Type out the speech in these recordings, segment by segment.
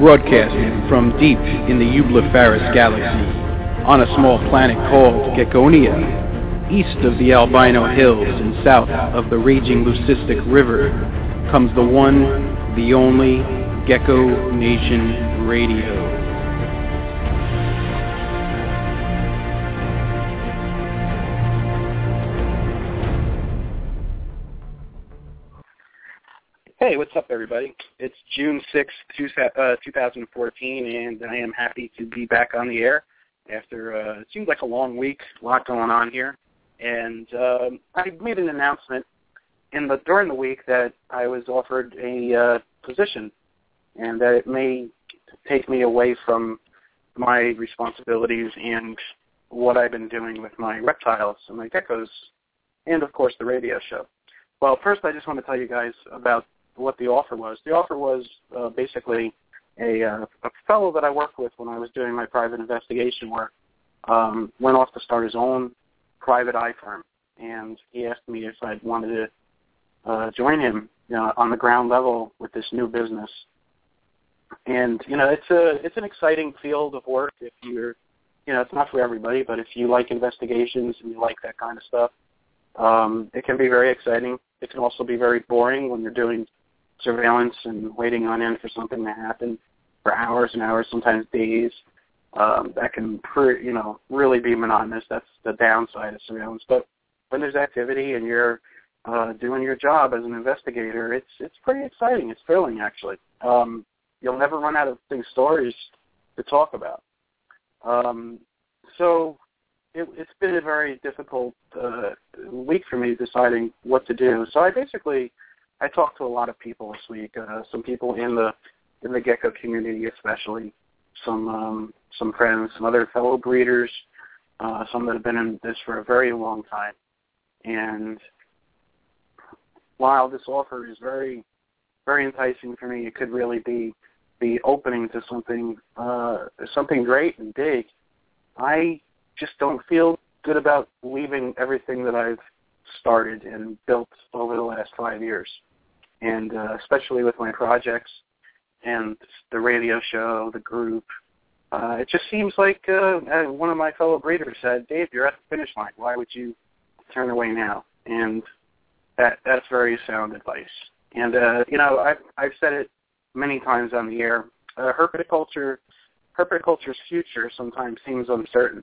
broadcasting from deep in the Eublepharis galaxy on a small planet called Geckonia, east of the Albino Hills and south of the raging Leucistic River, comes the one, the only Gecko Nation Radio. Hey, what's up, everybody? It's June 6th, two, uh, 2014, and I am happy to be back on the air after uh, it seems like a long week, a lot going on here. And um, I made an announcement in the during the week that I was offered a uh, position, and that it may take me away from my responsibilities and what I've been doing with my reptiles and my geckos, and of course the radio show. Well, first I just want to tell you guys about what the offer was. The offer was uh, basically a, uh, a fellow that I worked with when I was doing my private investigation work um, went off to start his own private eye firm, and he asked me if I'd wanted to uh, join him you know, on the ground level with this new business. And you know, it's a it's an exciting field of work if you're, you know, it's not for everybody, but if you like investigations and you like that kind of stuff, um, it can be very exciting. It can also be very boring when you're doing surveillance and waiting on end for something to happen for hours and hours, sometimes days. Um, that can, pre- you know, really be monotonous. That's the downside of surveillance. But when there's activity and you're uh, doing your job as an investigator, it's it's pretty exciting. It's thrilling, actually. Um, you'll never run out of things stories to talk about. Um, so it, it's been a very difficult uh, week for me deciding what to do. So I basically I talked to a lot of people this week. Uh, some people in the in the gecko community, especially some um, some friends, some other fellow breeders, uh, some that have been in this for a very long time. And while this offer is very very enticing for me, it could really be the opening to something uh, something great and big. I just don't feel good about leaving everything that I've started and built over the last five years and uh, especially with my projects and the radio show, the group. Uh, it just seems like uh, uh, one of my fellow breeders said, "Dave, you're at the finish line. Why would you turn away now?" And that that's very sound advice. And uh, you know, I've I've said it many times on the air. Uh, herpetoculture, herpetoculture's future sometimes seems uncertain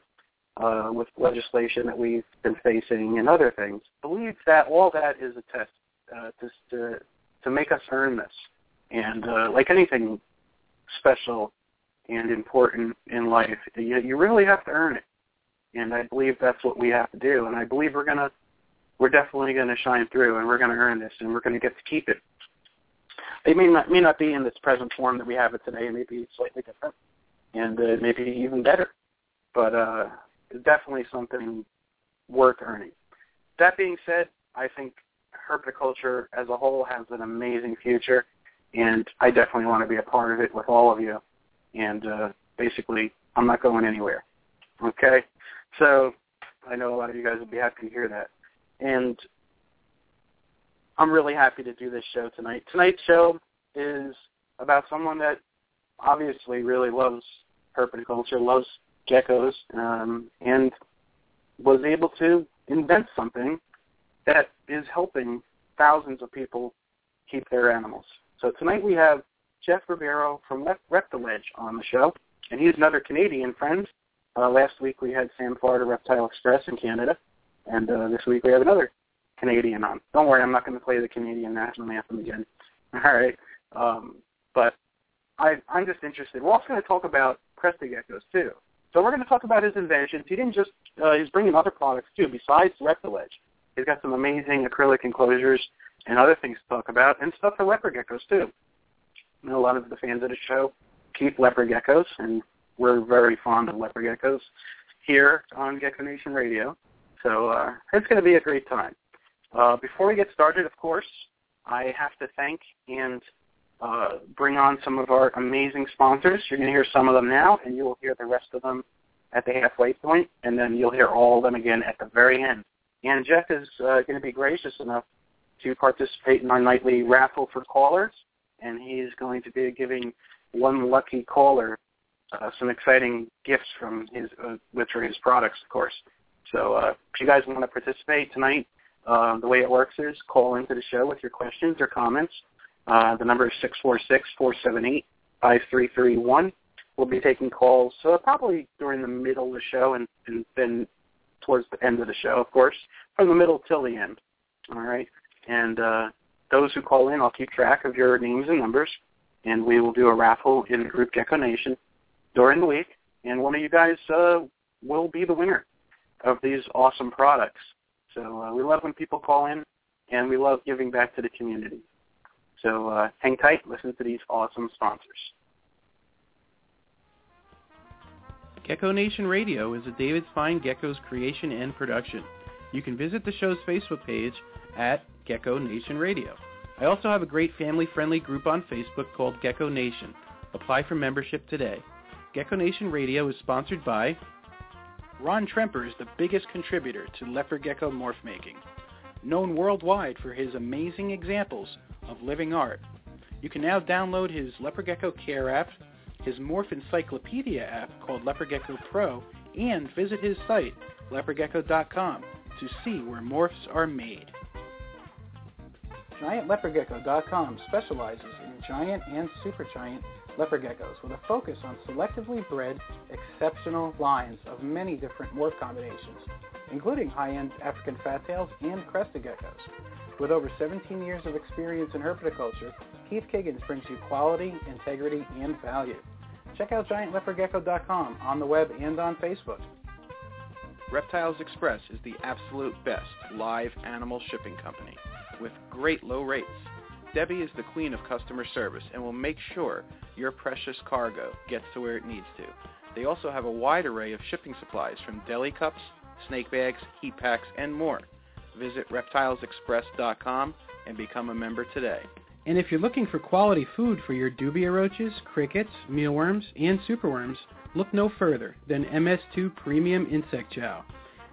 uh, with legislation that we've been facing and other things. I believe that all that is a test uh, to, to to make us earn this. And uh, like anything special and important in life, you, you really have to earn it. And I believe that's what we have to do. And I believe we're gonna, we're definitely gonna shine through, and we're gonna earn this, and we're gonna get to keep it. It may not may not be in this present form that we have it today. It may be slightly different, and uh, maybe even better. But uh, definitely something worth earning. That being said, I think herpetoculture as a whole has an amazing future, and I definitely want to be a part of it with all of you. And uh, basically, I'm not going anywhere. Okay, so I know a lot of you guys will be happy to hear that, and I'm really happy to do this show tonight. Tonight's show is about someone that obviously really loves herpetoculture, loves geckos, um, and was able to invent something that is helping thousands of people keep their animals. So tonight we have Jeff Ribeiro from Reptiledge on the show, and he's another Canadian friend. Uh, last week we had Sam Florida Reptile Express in Canada, and uh, this week we have another Canadian on. Don't worry, I'm not going to play the Canadian national anthem again. All right, um, but I, I'm just interested. We're also going to talk about crested geckos too. So we're going to talk about his inventions. He didn't just uh, he's bringing other products too besides Reptiledge. He's got some amazing acrylic enclosures and other things to talk about, and stuff for leopard geckos too. You know, a lot of the fans of the show keep leopard geckos, and we're very fond of leopard geckos here on Gecko Nation Radio. So uh, it's going to be a great time. Uh, before we get started, of course, I have to thank and uh, bring on some of our amazing sponsors. You're going to hear some of them now, and you will hear the rest of them at the halfway point, and then you'll hear all of them again at the very end. And Jeff is uh, going to be gracious enough to participate in our nightly raffle for callers, and he's going to be giving one lucky caller uh, some exciting gifts from his, uh, which are his products, of course. So uh, if you guys want to participate tonight, uh, the way it works is call into the show with your questions or comments. Uh, the number is six four six four seven eight five three three one. We'll be taking calls uh, probably during the middle of the show and, and then towards the end of the show, of course, from the middle till the end. All right, and uh, those who call in, I'll keep track of your names and numbers, and we will do a raffle in Group Gecko Nation during the week, and one of you guys uh, will be the winner of these awesome products. So uh, we love when people call in, and we love giving back to the community. So uh, hang tight, listen to these awesome sponsors. Gecko Nation Radio is a David Fine Gecko's creation and production. You can visit the show's Facebook page at Gecko Nation Radio. I also have a great family-friendly group on Facebook called Gecko Nation. Apply for membership today. Gecko Nation Radio is sponsored by Ron Tremper is the biggest contributor to leopard gecko morph making. Known worldwide for his amazing examples of living art, you can now download his Leopard Gecko Care app his Morph Encyclopedia app called Leopard Gecko Pro, and visit his site, leopardgecko.com, to see where morphs are made. GiantLeopardGecko.com specializes in giant and supergiant leopard geckos with a focus on selectively bred, exceptional lines of many different morph combinations, including high-end African fattails and crested geckos. With over 17 years of experience in herpetoculture, Keith Kiggins brings you quality, integrity, and value. Check out GiantLeopardGecko.com on the web and on Facebook. Reptiles Express is the absolute best live animal shipping company with great low rates. Debbie is the queen of customer service and will make sure your precious cargo gets to where it needs to. They also have a wide array of shipping supplies from deli cups, snake bags, heat packs, and more. Visit reptilesexpress.com and become a member today. And if you're looking for quality food for your dubia roaches, crickets, mealworms, and superworms, look no further than MS2 Premium Insect Chow.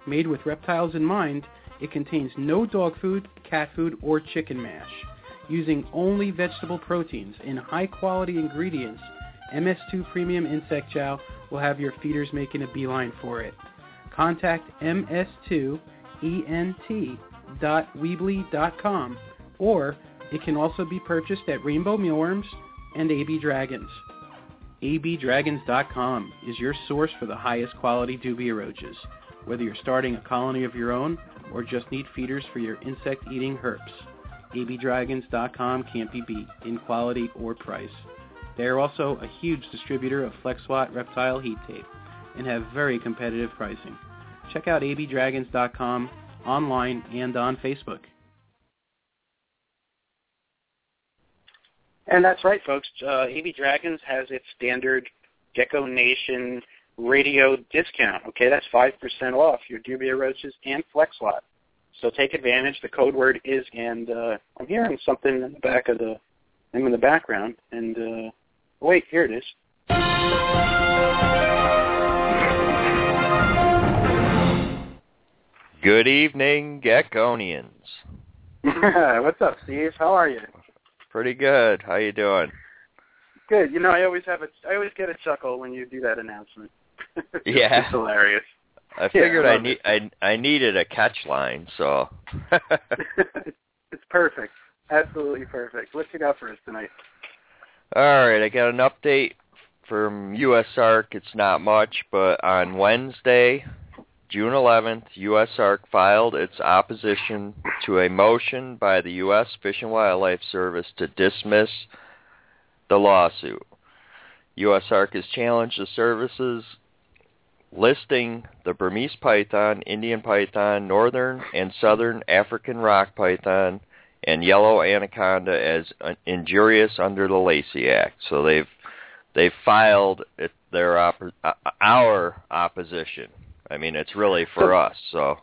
Made with reptiles in mind, it contains no dog food, cat food, or chicken mash. Using only vegetable proteins and high-quality ingredients, MS2 Premium Insect Chow will have your feeders making a beeline for it. Contact ms2ent.weebly.com or it can also be purchased at Rainbow Mealworms and AB Dragons. abdragons.com is your source for the highest quality dubia roaches, whether you're starting a colony of your own or just need feeders for your insect-eating herps. abdragons.com can't be beat in quality or price. They are also a huge distributor of FlexWatt reptile heat tape and have very competitive pricing. Check out abdragons.com online and on Facebook. And that's right, folks. Uh, AB Dragons has its standard Gecko Nation radio discount. Okay, that's 5% off your Dubia Roaches and FlexWatt. So take advantage. The code word is, and uh, I'm hearing something in the back of the, I'm in the background. And uh, wait, here it is. Good evening, Geckonians. What's up, Steve? How are you? Pretty good. How you doing? Good. You know, I always have a, I always get a chuckle when you do that announcement. Yeah. it's hilarious. I figured I I love need I I needed a catch line, so it's perfect. Absolutely perfect. What you got for us tonight? All right, I got an update from USARK. It's not much, but on Wednesday, June 11th, USARK filed its opposition to a motion by the U.S. Fish and Wildlife Service to dismiss the lawsuit. USARK has challenged the services listing the Burmese python, Indian python, northern and southern African rock python, and yellow anaconda as injurious under the Lacey Act. So they've they've filed their our opposition. I mean, it's really for So- us. So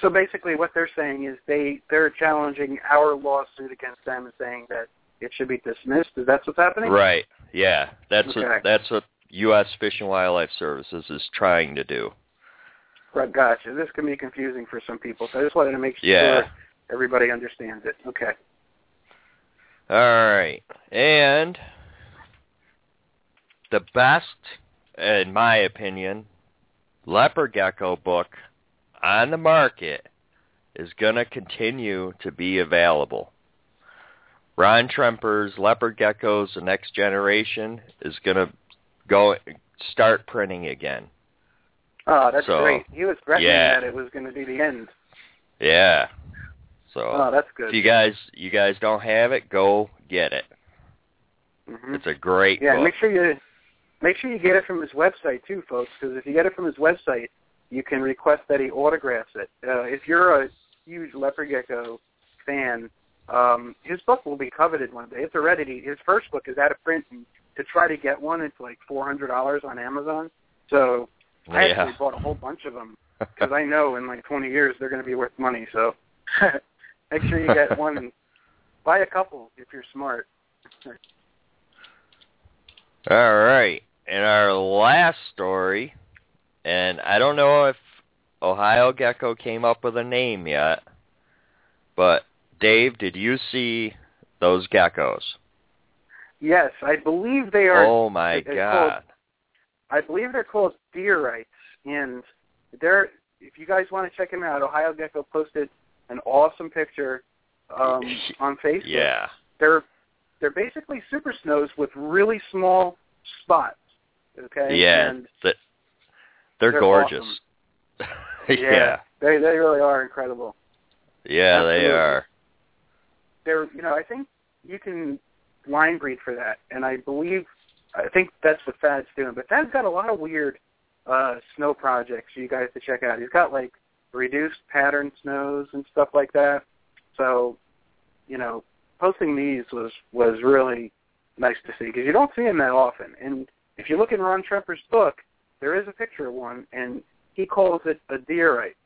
So basically, what they're saying is they they're challenging our lawsuit against them and saying that it should be dismissed. Is that what's happening? right, yeah, that's Okay. what that's what U.S. Fish and Wildlife Services is trying to do. Right. Gotcha. This can be confusing for some people, so I just wanted to make sure Yeah. everybody understands it. Okay. All right, and the best, in my opinion, leopard gecko book on the market is going to continue to be available. Ron Tremper's Leopard Geckos, the next generation, is going to go start printing again. Oh, that's So, great. He was threatening yeah. that it was going to be the end. Yeah. So Oh, that's if good. you guys you guys don't have it, go get it. hmm It's a great Yeah, book. make sure you make sure you get it from his website too, folks. Because if you get it from his website, you can request that he autographs it. Uh, if you're a huge leopard gecko fan, um, his book will be coveted one day. It's already his first book is out of print, and to try to get one, it's like four hundred dollars on Amazon. So I actually bought a whole bunch of them because I know in like 20 years they're going to be worth money. So make sure you get one and buy a couple if you're smart. All right. And our last story, and I don't know if Ohio Gecko came up with a name yet, but Dave, did you see those geckos? Yes, I believe they are. Oh my god. I believe they're called deerites, and they're. If you guys want to check them out, Ohio Gecko posted an awesome picture um, on Facebook. Yeah. They're they're basically super snows with really small spots. Okay. Yeah. And th- they're, they're gorgeous. yeah, yeah. they they really are incredible. Yeah, they are. They're you know I think you can line breed for that, and I believe I think that's what Thad's doing. But Thad's got a lot of weird uh snow projects for you guys to check out. He's got like reduced pattern snows and stuff like that. So, you know, posting these was was really nice to see because you don't see them that often. And if you look in Ron Tremper's book, there is a picture of one, and he calls it a diorite.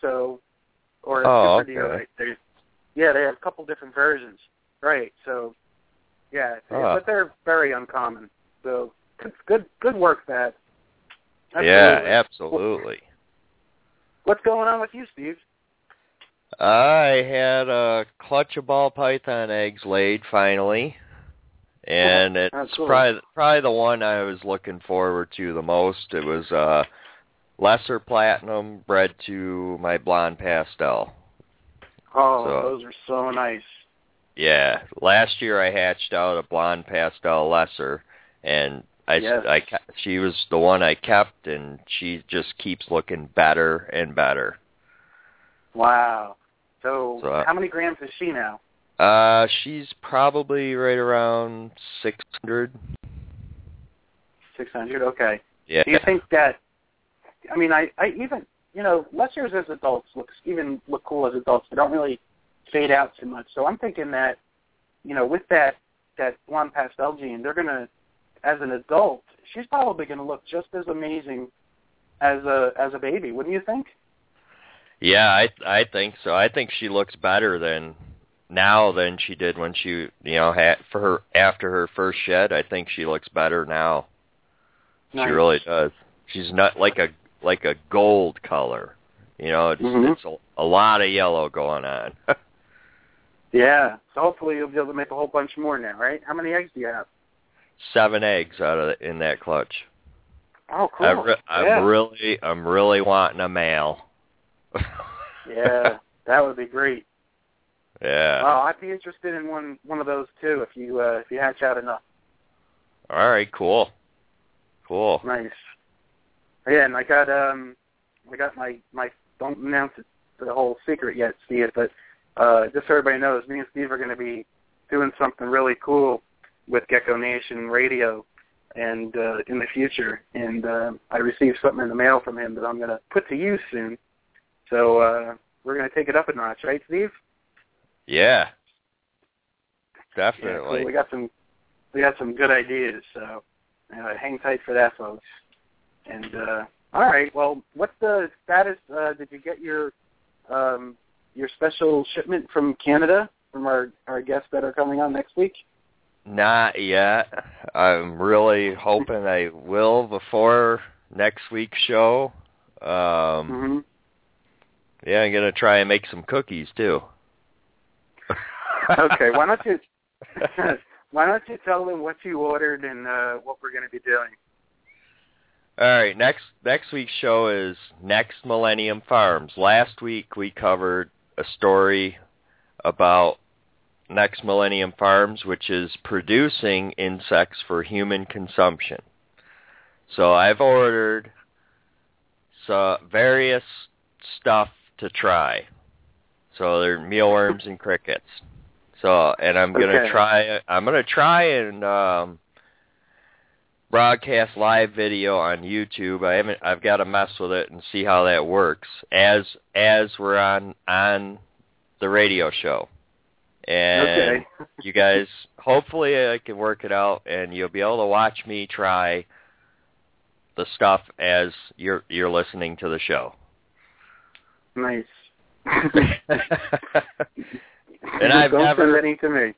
So, or a Oh, super okay. deerite. There's, yeah, they have a couple different versions. Right. So, yeah, Ah. but they're very uncommon. So, good, good, good work. Yeah, Absolutely. absolutely. What's going on with you, Steve? I had a clutch of ball python eggs laid finally, and it's probably probably the one I was looking forward to the most. It was uh, lesser platinum bred to my blonde pastel. Oh, So- those are so nice. Yeah, last year I hatched out a blonde pastel lesser, and I, Yes. I she was the one I kept, and she just keeps looking better and better. Wow. So, So, uh, how many grams is she now? Uh, she's probably right around six hundred. Six hundred. Okay. Yeah. Do you think that? I mean, I, I even you know, lessers as adults look even look cool as adults. They don't really fade out too much. So I'm thinking that, you know, with that that blonde pastel gene, they're gonna, as an adult, she's probably gonna look just as amazing as a as a baby. Wouldn't you think? Yeah, I I think so. I think she looks better than now than she did when she you know had for her after her first shed. I think she looks better now. She really does. She's not like a like a gold color. You know, it's Mhm. it's a, a lot of yellow going on. Yeah. So hopefully you'll be able to make a whole bunch more now, right? How many eggs do you have? Seven eggs out of the, in that clutch. Oh, cool. I re- I'm yeah. really I'm really wanting a male. yeah, that would be great. Yeah. Well, I'd be interested in one one of those too if you uh, if you hatch out enough. All right, cool. Cool. Nice. Yeah, and I got um I got my my don't announce it the whole secret yet, Steve, but uh just so everybody knows, me and Steve are gonna be doing something really cool with Gecko Nation Radio and uh in the future. And uh, I received something in the mail from him that I'm gonna put to use soon. So uh we're gonna take it up a notch, right, Steve? Yeah. Yeah, Definitely. cool. We got some we got some good ideas, so uh, hang tight for that, folks. And uh, all right, well, what's the status? Uh, did you get your um, your special shipment from Canada from our our guests that are coming on next week? Not yet. I'm really hoping I will before next week's show. Um hmm yeah, I'm gonna try and make some cookies too. Okay, why don't you why don't you tell them what you ordered and uh, what we're going to be doing? All right, next next week's show is Next Millennium Farms. Last week we covered a story about Next Millennium Farms, which is producing insects for human consumption. So I've ordered so various stuff to try. So they're mealworms and crickets. So and I'm gonna Okay. try. I'm gonna try and um, broadcast live video on YouTube. I haven't. I've got to mess with it and see how that works as as we're on on the radio show. And Okay. you guys, hopefully, I can work it out, and you'll be able to watch me try the stuff as you're you're listening to the show. Nice. And I've Don't never- send any to me.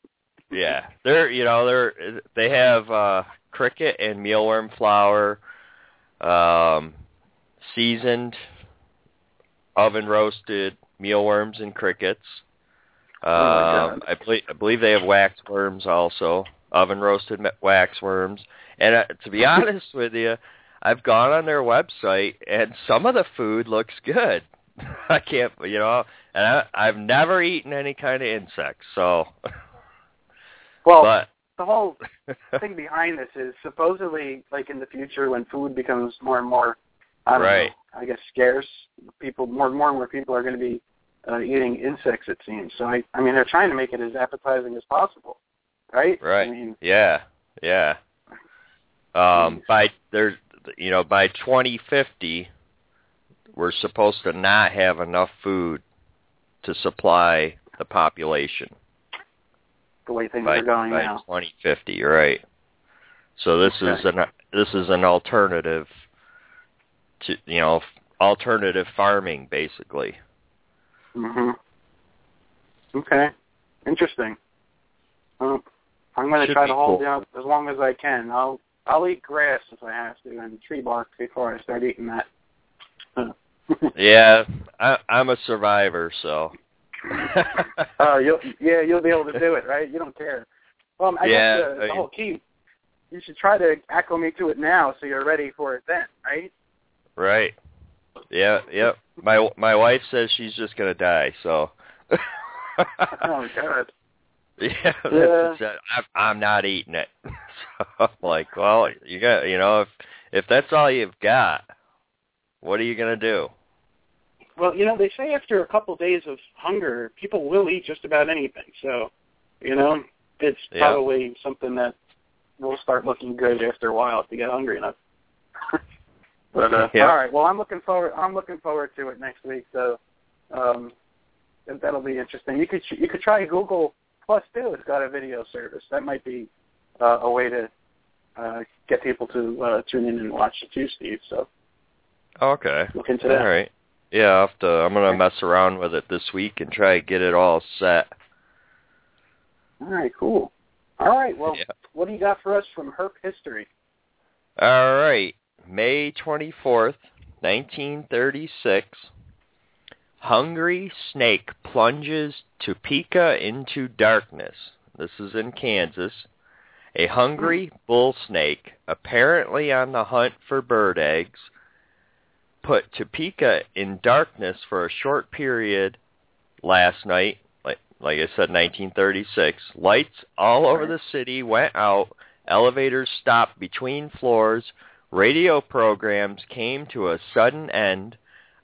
Yeah, they're you know they're they have uh, cricket and mealworm flour, um, seasoned, oven roasted mealworms and crickets. Oh, Um, God. I believe I believe they have wax worms also, oven roasted wax worms. And uh, to be honest with you, I've gone on their website and some of the food looks good. I can't, you know, and I, I've never eaten any kind of insects, so. Well, but the whole thing behind this is supposedly, like in the future, when food becomes more and more, I don't Right. know, I guess scarce, people more and more and more people are going to be uh, eating insects. It seems. So I, I mean, they're trying to make it as appetizing as possible, right? Right. I mean, Yeah, yeah. Um, by there's, you know, by 2050, we're supposed to not have enough food to supply the population the way things by, are going by now. 2050, right? So this is Okay. an this is an alternative to you know alternative farming basically. hmm Okay. Interesting. I'm going to try to hold cool. out as long as I can. I'll I'll eat grass if I have to and tree bark before I start eating that. Yeah, I, I'm a survivor, so. Oh, you'll yeah, you'll be able to do it, right? You don't care. Well, I Yeah, guess the, the I- whole key. You should try to acclimate to it now, so you're ready for it then, right? Right. Yeah, yep. My my wife says she's just gonna die, so. Oh God. yeah, Yeah. I'm, I'm not eating it. so I'm like, well, you got, you know, if if that's all you've got, what are you gonna do? Well, you know, they say after a couple of days of hunger, people will eat just about anything. So, you know, it's Yeah. probably something that will start looking good after a while if you get hungry enough. but uh, Yeah. all right, well, I'm looking forward. I'm looking forward to it next week. So, um, that- that'll be interesting. You could you could try Google Plus too. It's got a video service. That might be uh, a way to uh, get people to uh, tune in and watch it too, Steve. So Oh, okay. look into that. right. Yeah, I'll have to, I'm gonna mess around with it this week and try to get it all set. All right, cool. All right, well, Yeah. what do you got for us from Herp history? All right. May 24th, 1936. Hungry snake plunges Topeka into darkness. This is in Kansas. A hungry bull snake, apparently on the hunt for bird eggs, put Topeka in darkness for a short period last night, like like I said 1936. Lights all over the city went out, elevators stopped between floors, radio programs came to a sudden end,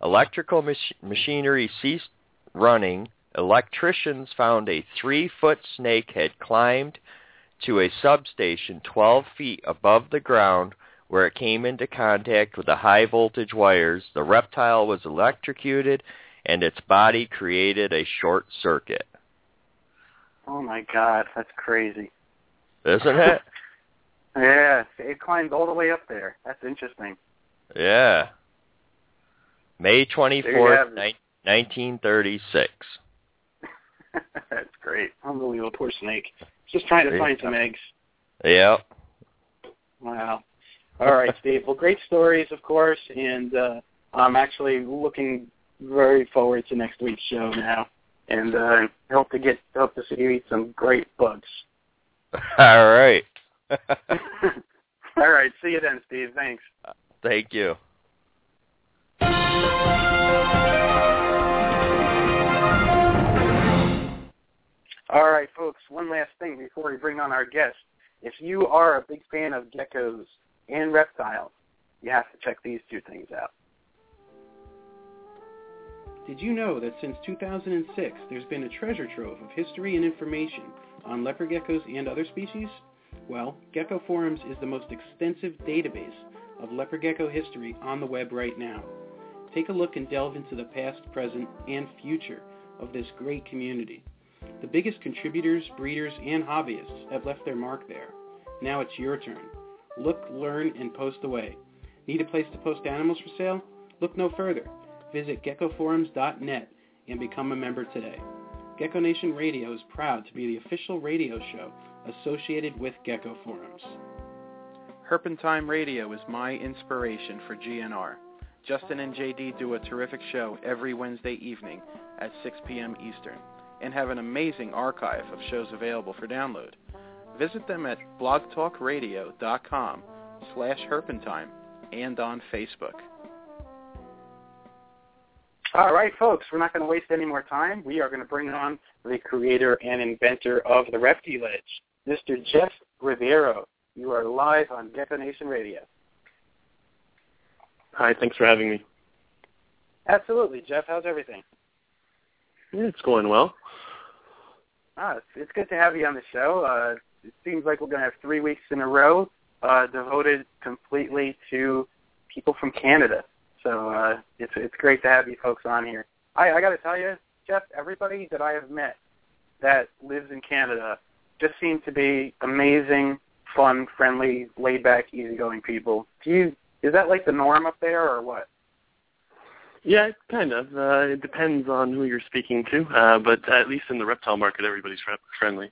electrical mach- machinery ceased running, electricians found a three-foot snake had climbed to a substation 12 feet above the ground where it came into contact with the high voltage wires. The reptile was electrocuted and its body created a short circuit. Oh my God, that's crazy. Isn't it? Yeah, it climbed all the way up there. That's interesting. yeah. May There you 24th, have it. ni- 1936. that's great. Unbelievable. Poor snake. Just trying to find some eggs. Yep. Wow. All right, Steve. Well, great stories, of course, and uh, I'm actually looking very forward to next week's show now, and uh, hope to get hope to see you eat some great bugs. All right. All right. See you then, Steve. Thanks. Thank you. All right, folks, one last thing before we bring on our guest. If you are a big fan of geckos and reptiles, you have to check these two things out. Did you know that since 2006, there's been a treasure trove of history and information on leopard geckos and other species? Well, Gecko Forums is the most extensive database of leopard gecko history on the web right now. Take a look and delve into the past, present, and future of this great community. The biggest contributors, breeders, and hobbyists have left their mark there. Now it's your turn. Look, learn, and post away. Need a place to post animals for sale? Look no further. Visit geckoforums.net and become a member today. Gecko Nation Radio is proud to be the official radio show associated with Gecko Forums. Herpentime Radio is my inspiration for GNR. Justin and JD do a terrific show every Wednesday evening at 6 p.m. Eastern and have an amazing archive of shows available for download. Visit them at blogtalkradio.com slash herpentime and on Facebook. All right, folks, we're not going to waste any more time. We are going to bring on the creator and inventor of the Repti Ledge, Mr. Jeff Ribeiro. You are live on Gecko Nation Radio. Hi, thanks for having me. Absolutely, Jeff. How's everything? Yeah, it's going well. Ah, it's, it's good to have you on the show. Uh, it seems like we're going to have three weeks in a row uh, devoted completely to people from Canada. So uh, it's it's great to have you folks on here. I, I got to tell you, Jeff, everybody that I have met that lives in Canada just seem to be amazing, fun, friendly, laid back, easygoing people. Do you is that like the norm up there or what? Yeah, kind of. Uh, it depends on who you're speaking to, uh, but at least in the reptile market, everybody's friendly.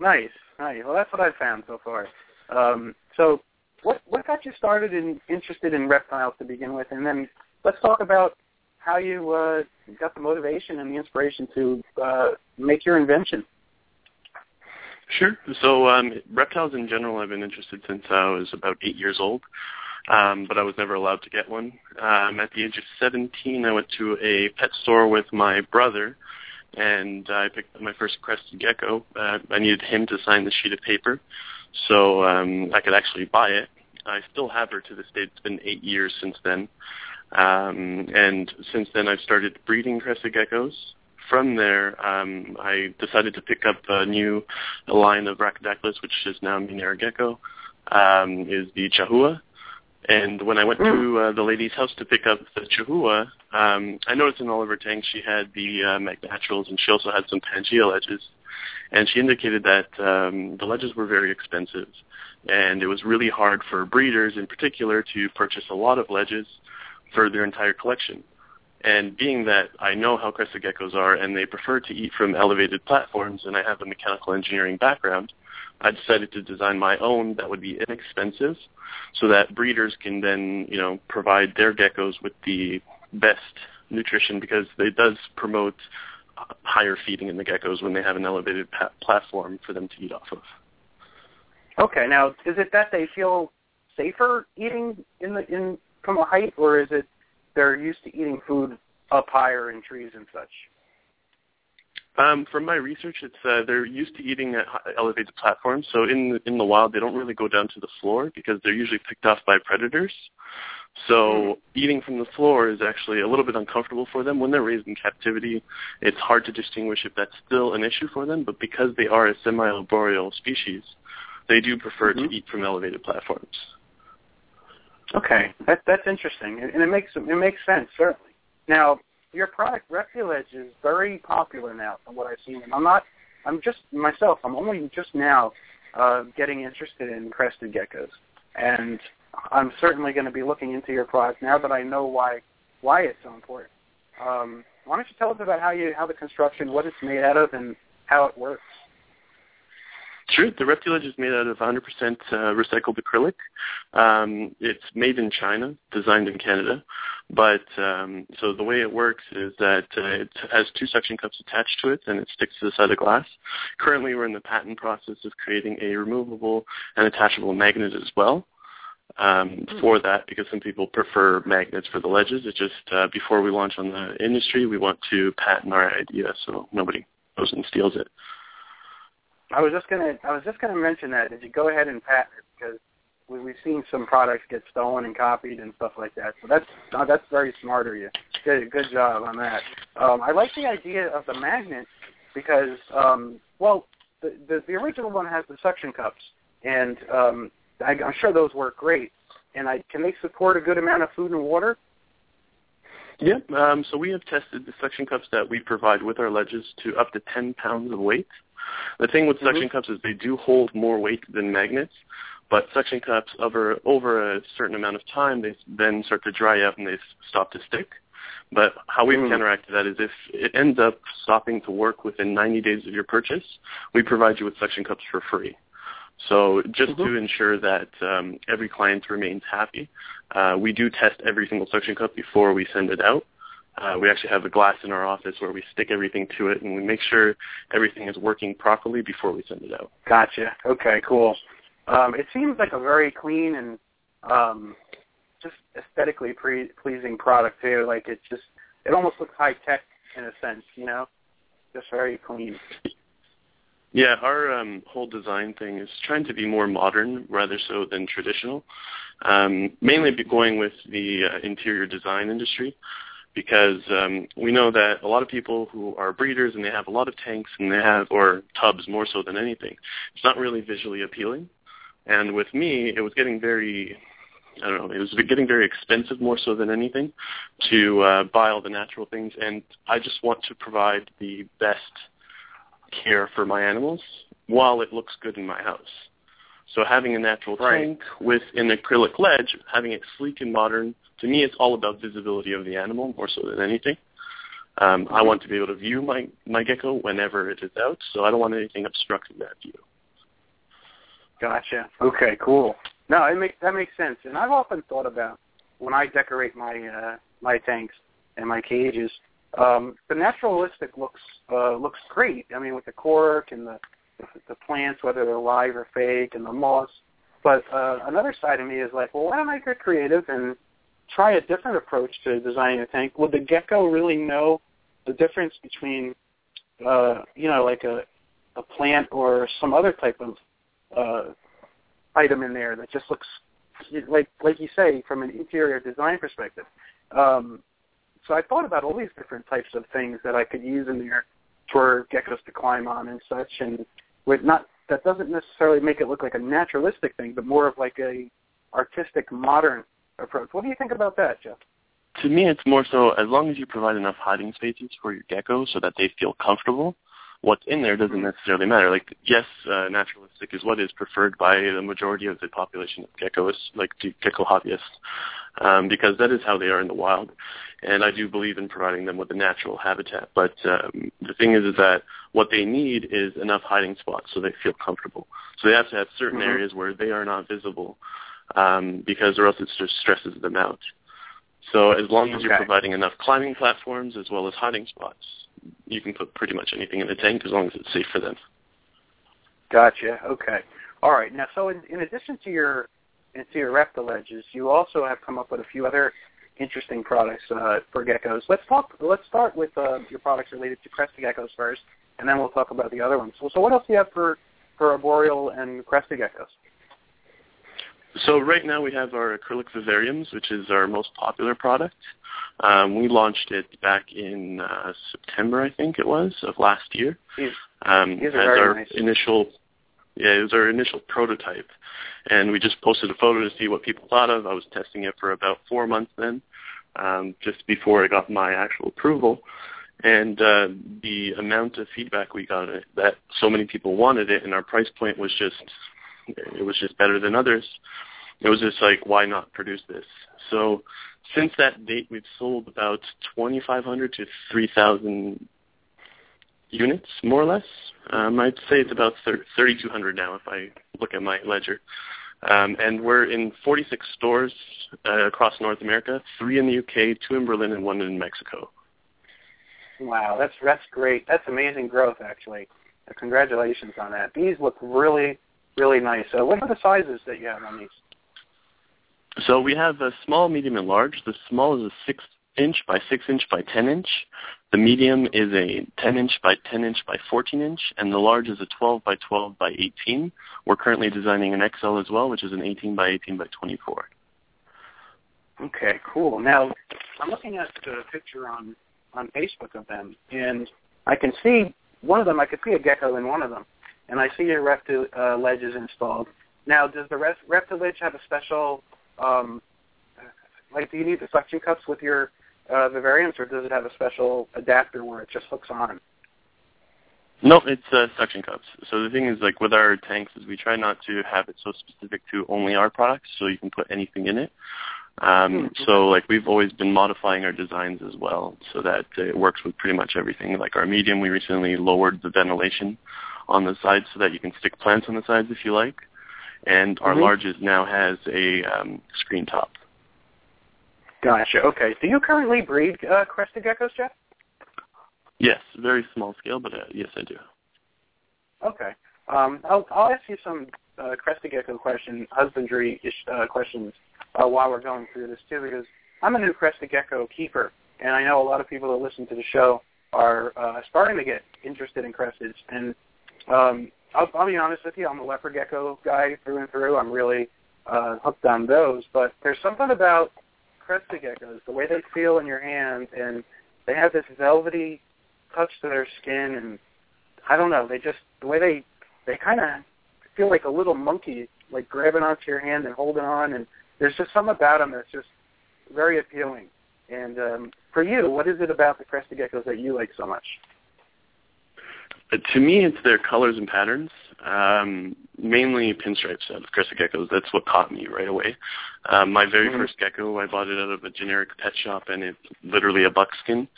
Nice, nice. Well, that's what I've found so far. Um, so, what what got you started and interested in reptiles to begin with, and then let's talk about how you uh, got the motivation and the inspiration to uh, make your invention. Sure. So um, reptiles in general, I've been interested since I was about eight years old um, but I was never allowed to get one. Um, at the age of 17, I went to a pet store with my brother, and I picked up my first crested gecko. Uh, I needed him to sign the sheet of paper so um, I could actually buy it. I still have her to this day. It's been eight years since then. Um, and since then, I've started breeding crested geckos. From there, um, I decided to pick up a new line of Rhacodactylus, which is now Mniarogekko, um, is the Chahoua. And when I went to mm. uh, the lady's house to pick up the Chahoua, um, I noticed in all of her tanks she had the uh, Magnaturals and she also had some Pangea ledges. And she indicated that um, the ledges were very expensive. And it was really hard for breeders in particular to purchase a lot of ledges for their entire collection. And being that I know how crested geckos are and they prefer to eat from elevated platforms and I have a mechanical engineering background, I decided to design my own that would be inexpensive so that breeders can then, you know, provide their geckos with the best nutrition because it does promote higher feeding in the geckos when they have an elevated pa- platform for them to eat off of. Okay, now is it that they feel safer eating in the in from a height, or is it they're used to eating food up higher in trees and such? Um, from my research, it's uh, they're used to eating at elevated platforms. So in the, in the wild, they don't really go down to the floor because they're usually picked off by predators. So mm. eating from the floor is actually a little bit uncomfortable for them. When they're raised in captivity, it's hard to distinguish if that's still an issue for them. But because they are a semi-arboreal species, they do prefer mm-hmm. to eat from elevated platforms. Okay, that, that's interesting, and it makes it makes sense certainly. Now, your product Ledge is very popular now from what I've seen. And I'm not I'm just myself, I'm only just now uh, getting interested in crested geckos. And I'm certainly going to be looking into your product now that I know why why it's so important. Um, why don't you tell us about how you how the construction, what it's made out of, and how it works? Sure. The Reptiledge is made out of 100% uh, recycled acrylic. Um, it's made in China, designed in Canada. But um, so the way it works is that uh, it has two suction cups attached to it, and it sticks to the side of glass. Currently, we're in the patent process of creating a removable and attachable magnet as well um, hmm. for that because some people prefer magnets for the ledges. It's just uh, before we launch on the industry, we want to patent our idea so nobody goes and steals it. I was just gonna I was just gonna mention that. Did you go ahead and patent it because we, we've seen some products get stolen and copied and stuff like that. So that's uh, that's very smart of you. Good good job on that. Um, I like the idea of the magnet because um, well the, the the original one has the suction cups and um, I, I'm sure those work great. And I can they support a good amount of food and water? Yeah, um, so we have tested the suction cups that we provide with our ledges to up to 10 pounds of weight. The thing with mm-hmm. suction cups is they do hold more weight than magnets, but suction cups over over a certain amount of time they then start to dry out and they stop to stick. But how we've mm. counteracted that is if it ends up stopping to work within 90 days of your purchase, we provide you with suction cups for free. So just mm-hmm. to ensure that um, every client remains happy, uh, we do test every single suction cup before we send it out. Uh, we actually have a glass in our office where we stick everything to it, and we make sure everything is working properly before we send it out. Gotcha. Okay, cool. Um, it seems like a very clean and um, just aesthetically pre- pleasing product too. Like it just, it almost looks high tech in a sense, you know, just very clean. Yeah, our um, whole design thing is trying to be more modern rather so than traditional. Um, mainly going with the uh, interior design industry because um, we know that a lot of people who are breeders and they have a lot of tanks and they have or tubs more so than anything, it's not really visually appealing. And with me, it was getting very I don't know, it was getting very expensive more so than anything to uh, buy all the natural things, and I just want to provide the best care for my animals while it looks good in my house. So having a natural right. tank with an acrylic ledge, having it sleek and modern, to me it's all about visibility of the animal more so than anything. Um, I want to be able to view my, my gecko whenever it is out, so I don't want anything obstructing that view. Gotcha. Okay, cool. No, it makes that makes sense. And I've often thought about when I decorate my uh, my tanks and my cages, um, the naturalistic looks uh, looks great. I mean, with the cork and the the plants, whether they're live or fake, and the moss. But uh, another side of me is like, well, why don't I get creative and try a different approach to designing a tank? Would the gecko really know the difference between, uh, you know, like a a plant or some other type of uh, item in there that just looks like like you say from an interior design perspective? Um, so I thought about all these different types of things that I could use in there for geckos to climb on and such, and with not that doesn't necessarily make it look like a naturalistic thing, but more of like a artistic, modern approach. What do you think about that, Jeff? To me, it's more so as long as you provide enough hiding spaces for your geckos so that they feel comfortable, what's in there doesn't necessarily matter. Like, yes, uh, naturalistic is what is preferred by the majority of the population of geckos, like gecko hobbyists, um, because that is how they are in the wild. And I do believe in providing them with a natural habitat. But um, the thing is, is that what they need is enough hiding spots so they feel comfortable. So they have to have certain mm-hmm. areas where they are not visible, um, because or else it just stresses them out. So as long as okay. you're providing enough climbing platforms as well as hiding spots, you can put pretty much anything in the tank as long as it's safe for them. Gotcha. Okay. All right. Now, so in, in addition to your into your Reptiledges, you also have come up with a few other interesting products uh, for geckos. Let's talk. Let's start with uh, your products related to crested geckos first, and then we'll talk about the other ones. So, so what else do you have for for arboreal and crested geckos? So right now we have our acrylic vivariums, which is our most popular product. Um, we launched it back in uh, September, I think it was, of last year. Um, These as our nice. initial, yeah, it was our initial prototype, and we just posted a photo to see what people thought of. I was testing it for about four months then, um, just before I got my actual approval. And uh, the amount of feedback we got that so many people wanted it, and our price point was just it was just better than others. It was just like, why not produce this? So since that date, we've sold about 2,500 to 3,000 units, more or less. Um, I'd say it's about 3,200 now if I look at my ledger. Um, and we're in 46 stores uh, across North America, three in the UK, two in Berlin, and one in Mexico. Wow, that's that's great. That's amazing growth, actually. Congratulations on that. These look really, really nice. Uh, what are the sizes that you have on these? So we have a small, medium, and large. The small is a six inch by six inch by ten inch. The medium is a ten inch by ten inch by fourteen inch, and the large is a twelve by twelve by eighteen. We're currently designing an XL as well, which is an eighteen by eighteen by twenty four. Okay, cool. Now I'm looking at the picture on on Facebook of them, and I can see one of them. I can see a gecko in one of them, and I see your Repti uh, ledges installed. Now, does the rest, Reptiledge have a special um, like, do you need the suction cups with your uh, Vivariums, or does it have a special adapter where it just hooks on? No, it's uh, suction cups. So the thing is, like with our tanks, is we try not to have it so specific to only our products, so you can put anything in it. Um, mm-hmm. So like we've always been modifying our designs as well, so that it works with pretty much everything. Like our medium, we recently lowered the ventilation on the sides so that you can stick plants on the sides if you like, and our mm-hmm. largest now has a um, screen top. Gotcha. Okay. Do you currently breed uh, crested geckos, Jeff? Yes, very small scale, but uh, yes, I do. Okay. Um, I'll, I'll ask you some uh, crested gecko question, husbandry uh, questions uh, while we're going through this too, because I'm a new crested gecko keeper, and I know a lot of people that listen to the show are uh, starting to get interested in cresteds. And um, I'll, I'll be honest with you, I'm a leopard gecko guy through and through. I'm really uh, hooked on those, but there's something about crested geckos, the way they feel in your hand, and they have this velvety touch to their skin, and I don't know, they just the way they they kind of feel like a little monkey, like grabbing onto your hand and holding on, and there's just something about them that's just very appealing. And um, for you, what is it about the crested geckos that you like so much? To me, it's their colors and patterns. Um, mainly pinstripes out of crested geckos. That's what caught me right away. Um, my very mm-hmm. first gecko, I bought it out of a generic pet shop, and it's literally a buckskin.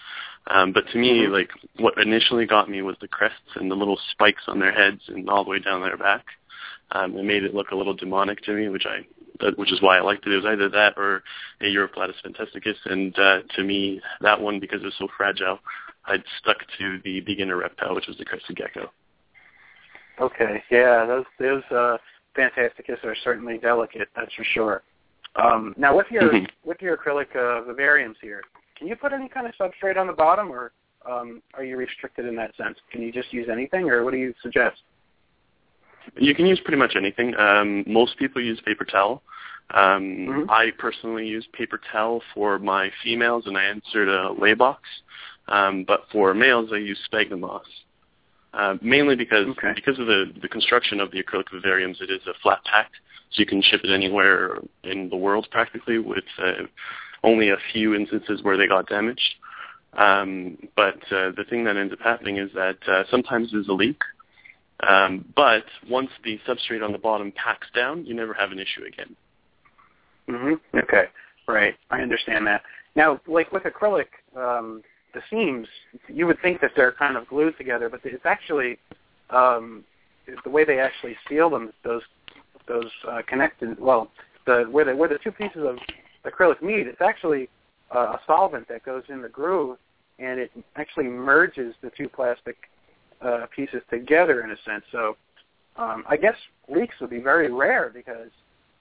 Um, but to me, mm-hmm. like what initially got me was the crests and the little spikes on their heads and all the way down their back. Um, it made it look a little demonic to me, which I that, which is why I liked it. It was either that or a Uroplatus phantasticus, and uh, to me, that one because it was so fragile, I'd stuck to the beginner reptile, which was the crested gecko. Okay, yeah, those those uh, phantasticus are certainly delicate, that's for sure. Um, now, with your mm-hmm. with your acrylic uh, vivariums here, can you put any kind of substrate on the bottom, or um, are you restricted in that sense? Can you just use anything, or what do you suggest? You can use pretty much anything. Um, most people use paper towel. Um, mm-hmm. I personally use paper towel for my females, and I insert a lay box. Um, but for males, I use sphagnum moss. Uh, mainly because okay. because of the, the construction of the acrylic vivariums, it is a flat pack, so you can ship it anywhere in the world practically, with uh, only a few instances where they got damaged. Um, but uh, the thing that ends up happening is that uh, sometimes there's a leak, um, but once the substrate on the bottom packs down, you never have an issue again. Mm-hmm. Okay, right. I understand that. Now, like with acrylic, um, the seams, you would think that they're kind of glued together, but it's actually um, the way they actually seal them. Those those uh, connected, well, the where the where the two pieces of acrylic meet, it's actually uh, a solvent that goes in the groove, and it actually merges the two plastic uh, pieces together in a sense. So um, I guess leaks would be very rare because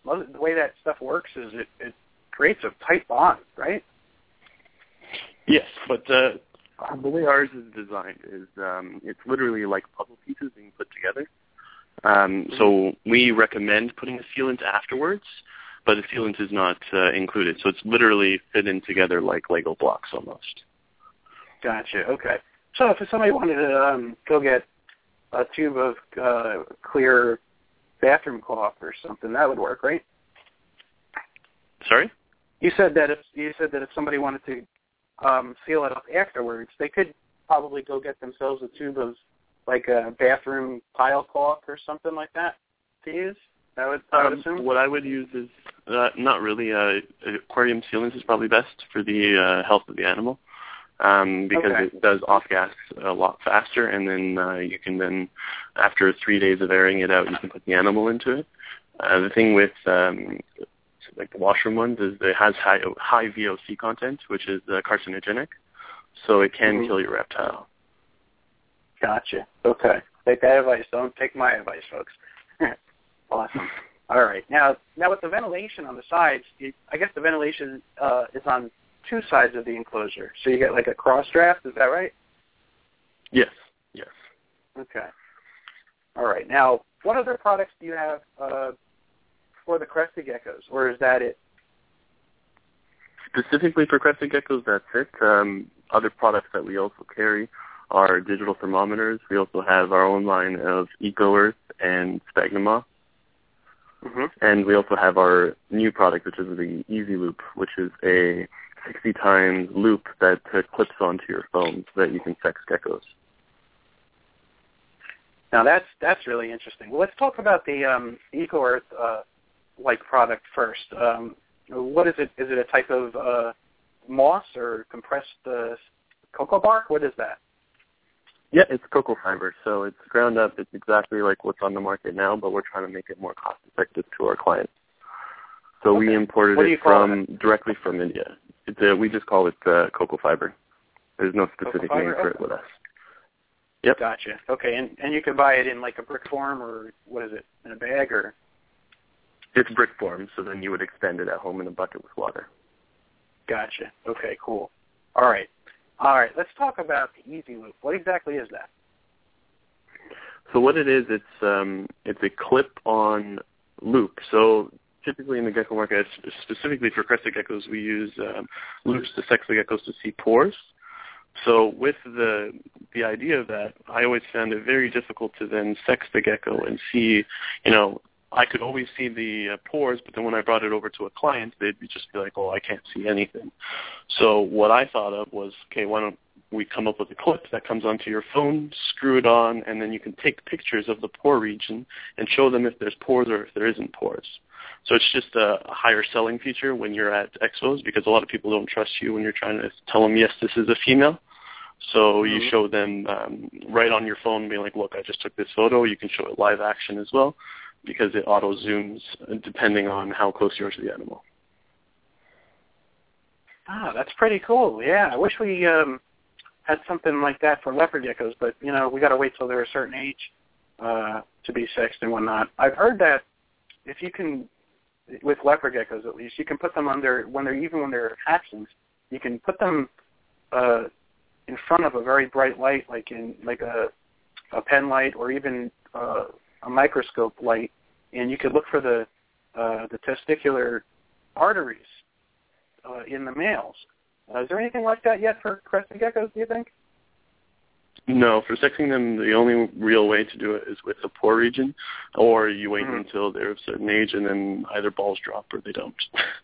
most, the way that stuff works is it, it creates a tight bond, right? Yes, but uh, the way ours is designed is um, it's literally like puzzle pieces being put together. Um, so we recommend putting a sealant afterwards, but the sealant is not uh, included. So it's literally fit in together like Lego blocks almost. Gotcha. Okay. So if somebody wanted to um, go get a tube of uh, clear bathroom caulk or something, that would work, right? Sorry. You said that if you said that if somebody wanted to um, seal it up afterwards, they could probably go get themselves a tube of like a bathroom pile caulk or something like that to use. I would, I would um, assume. What I would use is uh, not really. Uh, aquarium sealants is probably best for the uh, health of the animal. um, because Okay. it does off gas a lot faster, and then uh, you can then, after three days of airing it out, you can put the animal into it. Uh, the thing with um, like the washroom ones is it has high high VOC content, which is uh, carcinogenic, so it can Mhm. kill your reptile. Gotcha. Okay. Take that advice. Don't take my advice, folks. awesome. All right. Now, now with the ventilation on the sides, you, I guess the ventilation uh, is on two sides of the enclosure. So you get like a cross draft. Is that right? Yes, yes. Okay. All right. Now, what other products do you have uh, for the crested geckos, or is that it? Specifically for crested geckos, that's it. Um, other products that we also carry are digital thermometers. We also have our own line of EcoEarth and Spagnuma. Mm-hmm. And we also have our new product, which is the Easy Loop, which is a 60 times loupe that uh, clips onto your phone so that you can sex geckos. Now that's that's really interesting. Well, let's talk about the um, EcoEarth uh, like product first. Um, what is it? Is it a type of uh, moss or compressed uh, cocoa bark? What is that? Yeah, it's cocoa fiber, so it's ground up. It's exactly like what's on the market now, but we're trying to make it more cost effective to our clients. So we imported it from directly from India. It's a, we just call it uh, cocoa fiber. There's no specific name for it with us. Yep. Gotcha. Okay, and and you can buy it in like a brick form or what is it in a bag or? It's brick form, so then you would extend it at home in a bucket with water. Gotcha. Okay, cool. All right. All right. Let's talk about the Easy Loop. What exactly is that? So what it is, it's um, it's a clip-on loupe. So typically in the gecko market, s- specifically for crested geckos, we use um, loupes to sex the geckos to see pores. So with the the idea of that, I always found it very difficult to then sex the gecko and see, you know, I could always see the uh, pores, but then when I brought it over to a client, they'd just be like, "Oh, I can't see anything." So what I thought of was, okay, why don't we come up with a clip that comes onto your phone, screw it on, and then you can take pictures of the pore region and show them if there's pores or if there isn't pores. So it's just a, higher selling feature when you're at expos because a lot of people don't trust you when you're trying to tell them, yes, this is a female. So you Mhm. show them um, right on your phone, being like, look, I just took this photo. You can show it live action as well because it auto zooms depending on how close you are to the animal. Ah, that's pretty cool. Yeah, I wish we um, had something like that for leopard geckos, but you know we got to wait till they're a certain age uh, to be sexed and whatnot. I've heard that if you can, with leopard geckos at least, you can put them under when they're even when they're hatchlings, you can put them uh, in front of a very bright light, like in like a a pen light or even uh, a microscope light, and you could look for the uh, the testicular arteries uh, in the males. Uh, is there anything like that yet for crested geckos? Do you think? No, for sexing them, the only real way to do it is with the pore region, or you wait Mhm. until they're of a certain age and then either balls drop or they don't.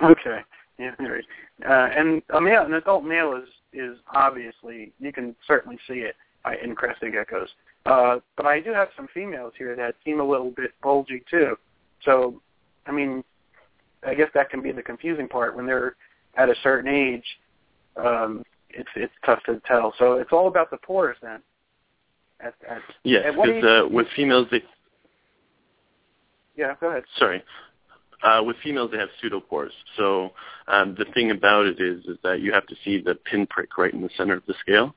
Okay. Yeah. Right. Uh, and a male, an adult male is is obviously you can certainly see it uh, in crested geckos. Uh, but I do have some females here that seem a little bit bulgy too. So, I mean, I guess that can be the confusing part when they're at a certain age. Um, it's it's tough to tell. So it's all about the pores then. At, at, yes, And what do because uh, with females, they yeah. Go ahead. sorry, uh, with females they have pseudopores. So um, the thing about it is, is that you have to see the pinprick right in the center of the scale.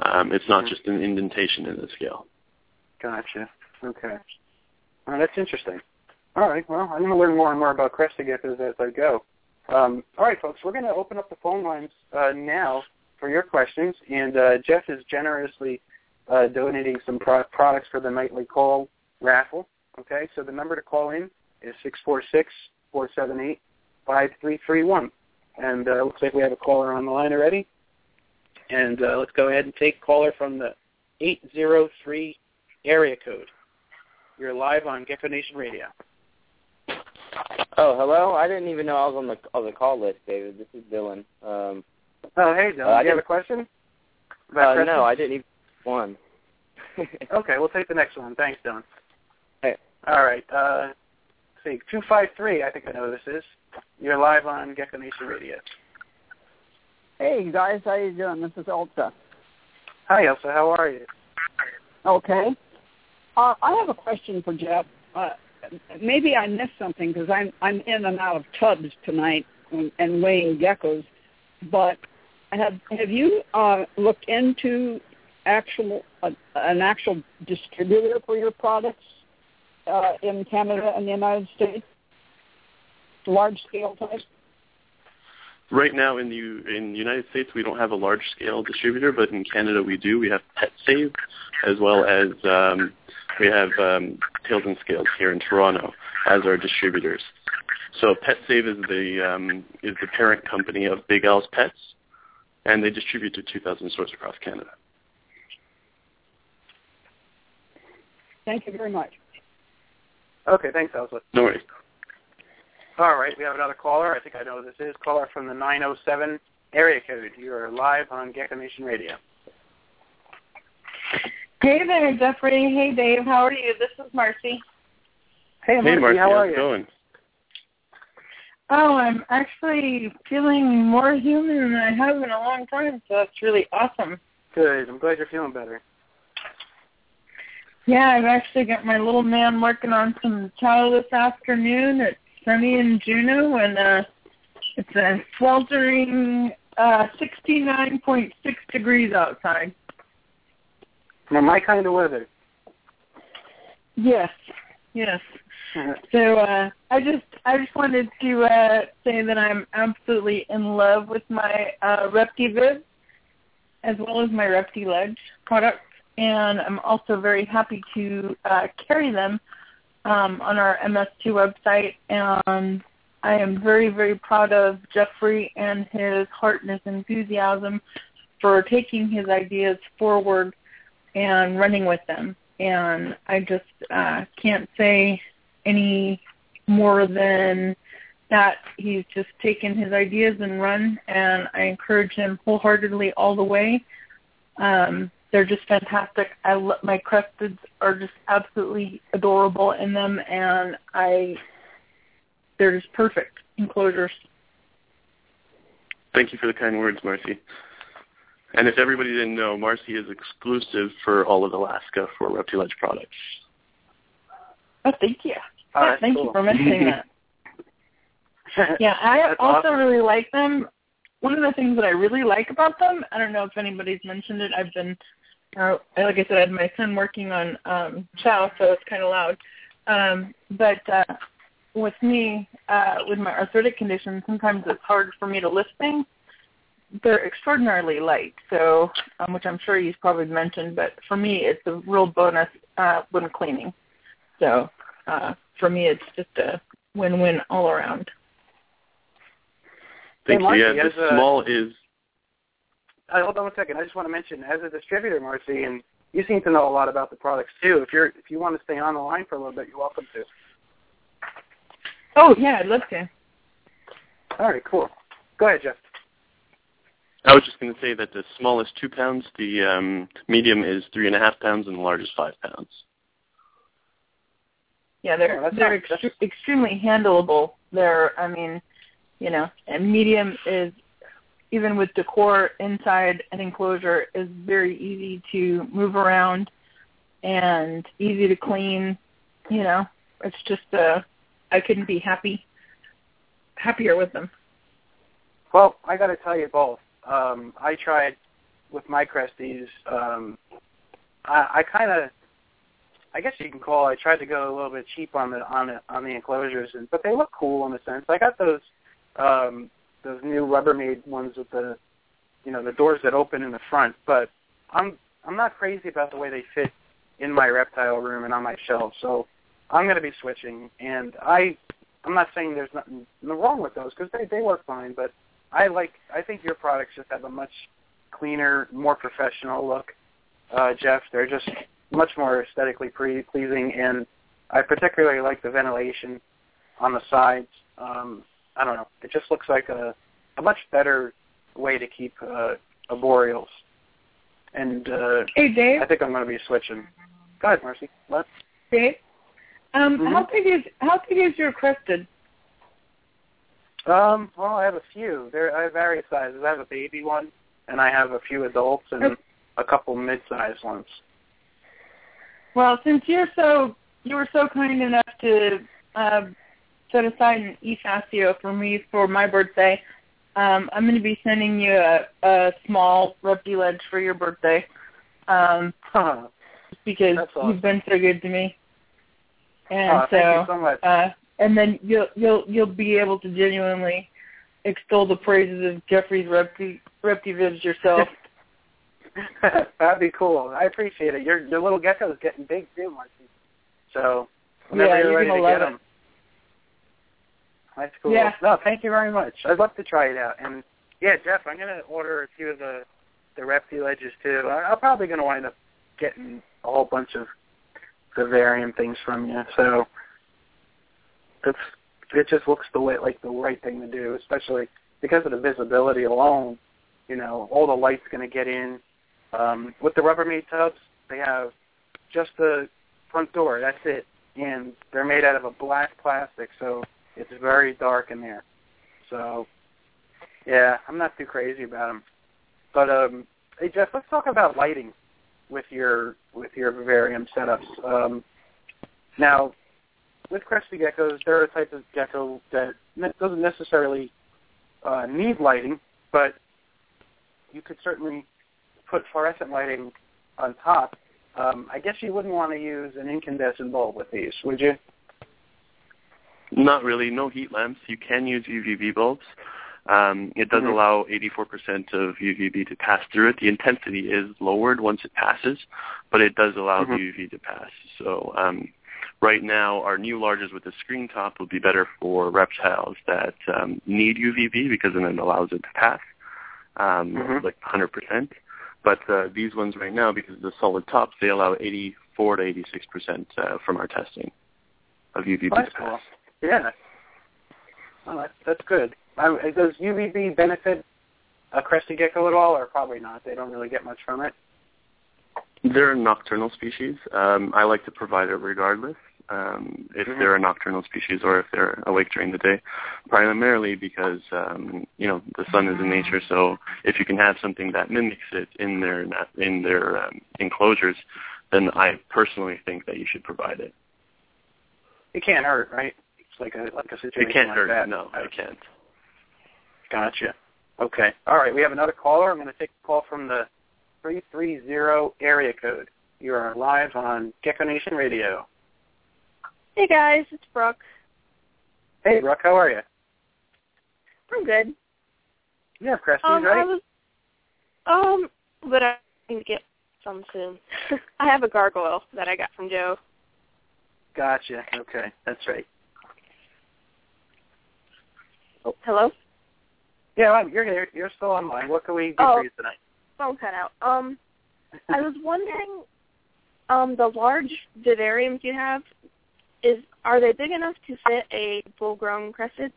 Um, it's not Mhm. just an indentation in the scale. Gotcha. Okay. Well, that's interesting. All right. Well, I'm going to learn more and more about crested geckos as I go. Um, all right, folks. We're going to open up the phone lines uh, now for your questions, and uh, Jeff is generously uh, donating some pro- products for the nightly call raffle. Okay, so the number to call in is six four six four seven eight five three three one, and uh, looks like we have a caller on the line already. And uh, let's go ahead and take caller from the eight zero three area code. You're live on Gecko Nation Radio. Oh, hello. I didn't even know I was on the on the call list, David. This is Dylan. Um, Oh, hey, Dylan. Uh, I Do you have a didn't- question? uh, no, I didn't even one. Okay, we'll take the next one. Thanks, Dylan. Hey. All right. Uh, let's see, 253, I think I know who this is. You're live on Gecko Nation Radio. Hey guys, how you doing? This is Elsa. Hi, Elsa. How are you? Okay. Uh, I have a question for Jeff. Uh, maybe I missed something because I'm I'm in and out of tubs tonight and, and weighing geckos. But have have you uh, looked into actual uh, an actual distributor for your products uh, in Canada and the United States? Large scale type. Right now in the U- in the United States, we don't have a large scale distributor, but in Canada we do. We have PetSave, as well as um, we have um, Tails and Scales here in Toronto as our distributors. So PetSave is the um, is the parent company of Big Al's Pets, and they distribute to 2,000 stores across Canada. Thank you very much. Okay, thanks, Elsa. No worries. All right, we have another caller. I think I know who this is. Caller from the 907 area code. You are live on Gecko Nation Radio. Hey there, Jeffrey. Hey, Dave. How are you? This is Marcy. Hey, Marcy, hey, Marcy, how are it you? going? Oh, I'm actually feeling more human than I have in a long time, so that's really awesome. Good. I'm glad you're feeling better. Yeah, I've actually got my little man working on some chow this afternoon. It's sunny in Juneau, and uh, it's a sweltering uh, 69.6 degrees outside. Well, my kind of weather. Yes, yes. So uh, I just I just wanted to uh, say that I'm absolutely in love with my uh, ReptiViv as well as my ReptiLedge products, and I'm also very happy to uh, carry them um, on our MS2 website. And I am very very proud of Jeffrey and his heart and his enthusiasm for taking his ideas forward and running with them. And I just uh, can't say any more than that he's just taken his ideas and run and I encourage him wholeheartedly all the way. Um, they're just fantastic. I lo- my cresteds are just absolutely adorable in them and I they're just perfect enclosures. Thank you for the kind words, Marcy. And if everybody didn't know, Marcy is exclusive for all of Alaska for Reptiledge products. Oh, thank you. Yeah, that's thank cool. you for mentioning that. Yeah, I That's also awesome. really like them. One of the things that I really like about them, I don't know if anybody's mentioned it. I've been, uh, like I said, I had my son working on um, Chow, so it's kind of loud. Um, but uh, with me, uh, with my arthritic condition, sometimes it's hard for me to lift things. They're extraordinarily light, so um, which I'm sure you've probably mentioned. But for me, it's a real bonus uh, when cleaning. So uh, for me, it's just a win-win all around. Thank Marcy, you. Yeah, this the a- small is Uh, hold on one second. I just want to mention, as a distributor, Marcy, and you seem to know a lot about the products too. If you're if you want to stay on the line for a little bit, you're welcome to. Oh yeah, I'd love to. All right, cool. Go ahead, Jeff. I was just going to say that the smallest two pounds, the um, medium is three and a half pounds, and the largest is five pounds. Yeah, they're Oh, they're not- that's- extre- extremely handleable. They're, I mean, you know, and medium is even with decor inside an enclosure is very easy to move around and easy to clean. You know, it's just uh, I couldn't be happy happier with them. Well, I got to tell you both. Um, I tried with my Cresties. Um, I, I kind of, I guess you can call. I tried to go a little bit cheap on the on the on the enclosures, and but they look cool in a sense. I got those um, those new Rubbermaid ones with the, you know, the doors that open in the front. But I'm I'm not crazy about the way they fit in my reptile room and on my shelf. So I'm going to be switching, and I I'm not saying there's nothing wrong with those because they they work fine, but I like. I think your products just have a much cleaner, more professional look, uh, Jeff. They're just much more aesthetically pre- pleasing, and I particularly like the ventilation on the sides. Um, I don't know. It just looks like a a much better way to keep uh, arboreals. And uh, Hey Dave, I think I'm going to be switching. Go ahead, Marcy. What? Dave, um, Mhm. how big is how big is your crested? Um, well, I have a few. There, I have various sizes. I have a baby one, and I have a few adults and a couple mid-sized ones. Well, since you're so you were so kind enough to uh, set aside an eFascio for me for my birthday, um, I'm going to be sending you a, a small Repti ledge for your birthday. Um, Huh. because awesome. you've been so good to me. And Oh, so, thank you so much. uh, and then you'll you'll you'll be able to genuinely extol the praises of Jeffrey's Repti Reptivivs yourself. That'd be cool. I appreciate it. Your your little gecko's getting big too, Marcy. So whenever Yeah, you're you're ready to get them. That's cool. Yeah. No, thank you very much. I'd love to try it out. And yeah, Jeff, I'm gonna order a few of the the Repti ledges too. I, I'm probably gonna wind up getting a whole bunch of the vivarium things from you. So it's it. Just looks the way like the right thing to do, especially because of the visibility alone. You know, all the light's gonna get in. Um, with the Rubbermaid tubs, they have just the front door. That's it, and they're made out of a black plastic, so it's very dark in there. So, yeah, I'm not too crazy about them. But um, hey Jeff, let's talk about lighting with your with your vivarium setups. Um, now, with crested geckos, they're a type of gecko that ne- doesn't necessarily uh, need lighting, but you could certainly put fluorescent lighting on top. Um, I guess you wouldn't want to use an incandescent bulb with these, would you? Not really. No heat lamps. You can use UVB bulbs. Um, it does Mhm. allow 84% of UVB to pass through it. The intensity is lowered once it passes, but it does allow Mhm. the UV to pass. So um, right now, our new larges with the screen top would be better for reptiles that um, need UVB because then it allows it to pass, um, Mhm. like 100%. But uh, these ones right now, because of the solid tops, they allow 84 to 86% uh, from our testing of UVB Oh, to pass. cool. Yeah. Oh, that's, that's good. I, does UVB benefit a crested gecko at all, or probably not? They don't really get much from it. They're a nocturnal species. Um, I like to provide it regardless um, if Mhm. they're a nocturnal species or if they're awake during the day, primarily because um, you know the sun is in nature. So if you can have something that mimics it in their in their um, enclosures, then I personally think that you should provide it. It can't hurt, right? It's like a like a situation It can't like hurt. that. No, it can't. Gotcha. Okay. All right. We have another caller. I'm going to take a call from the 330 area code. You are live on Gecko Nation Radio. Hey guys, it's Brooke. Hey, Brooke. How are you? I'm good. Yeah, Cresties, Um, I right? was, um, but I need to get some soon. I have a gargoyle that I got from Joe. Gotcha. Okay. That's right. Hello? Yeah, well, you're. You're still online. What can we do Oh. for you tonight? Phone cut out. Um, I was wondering, um, the large vivariums you have, is are they big enough to fit a full-grown crested?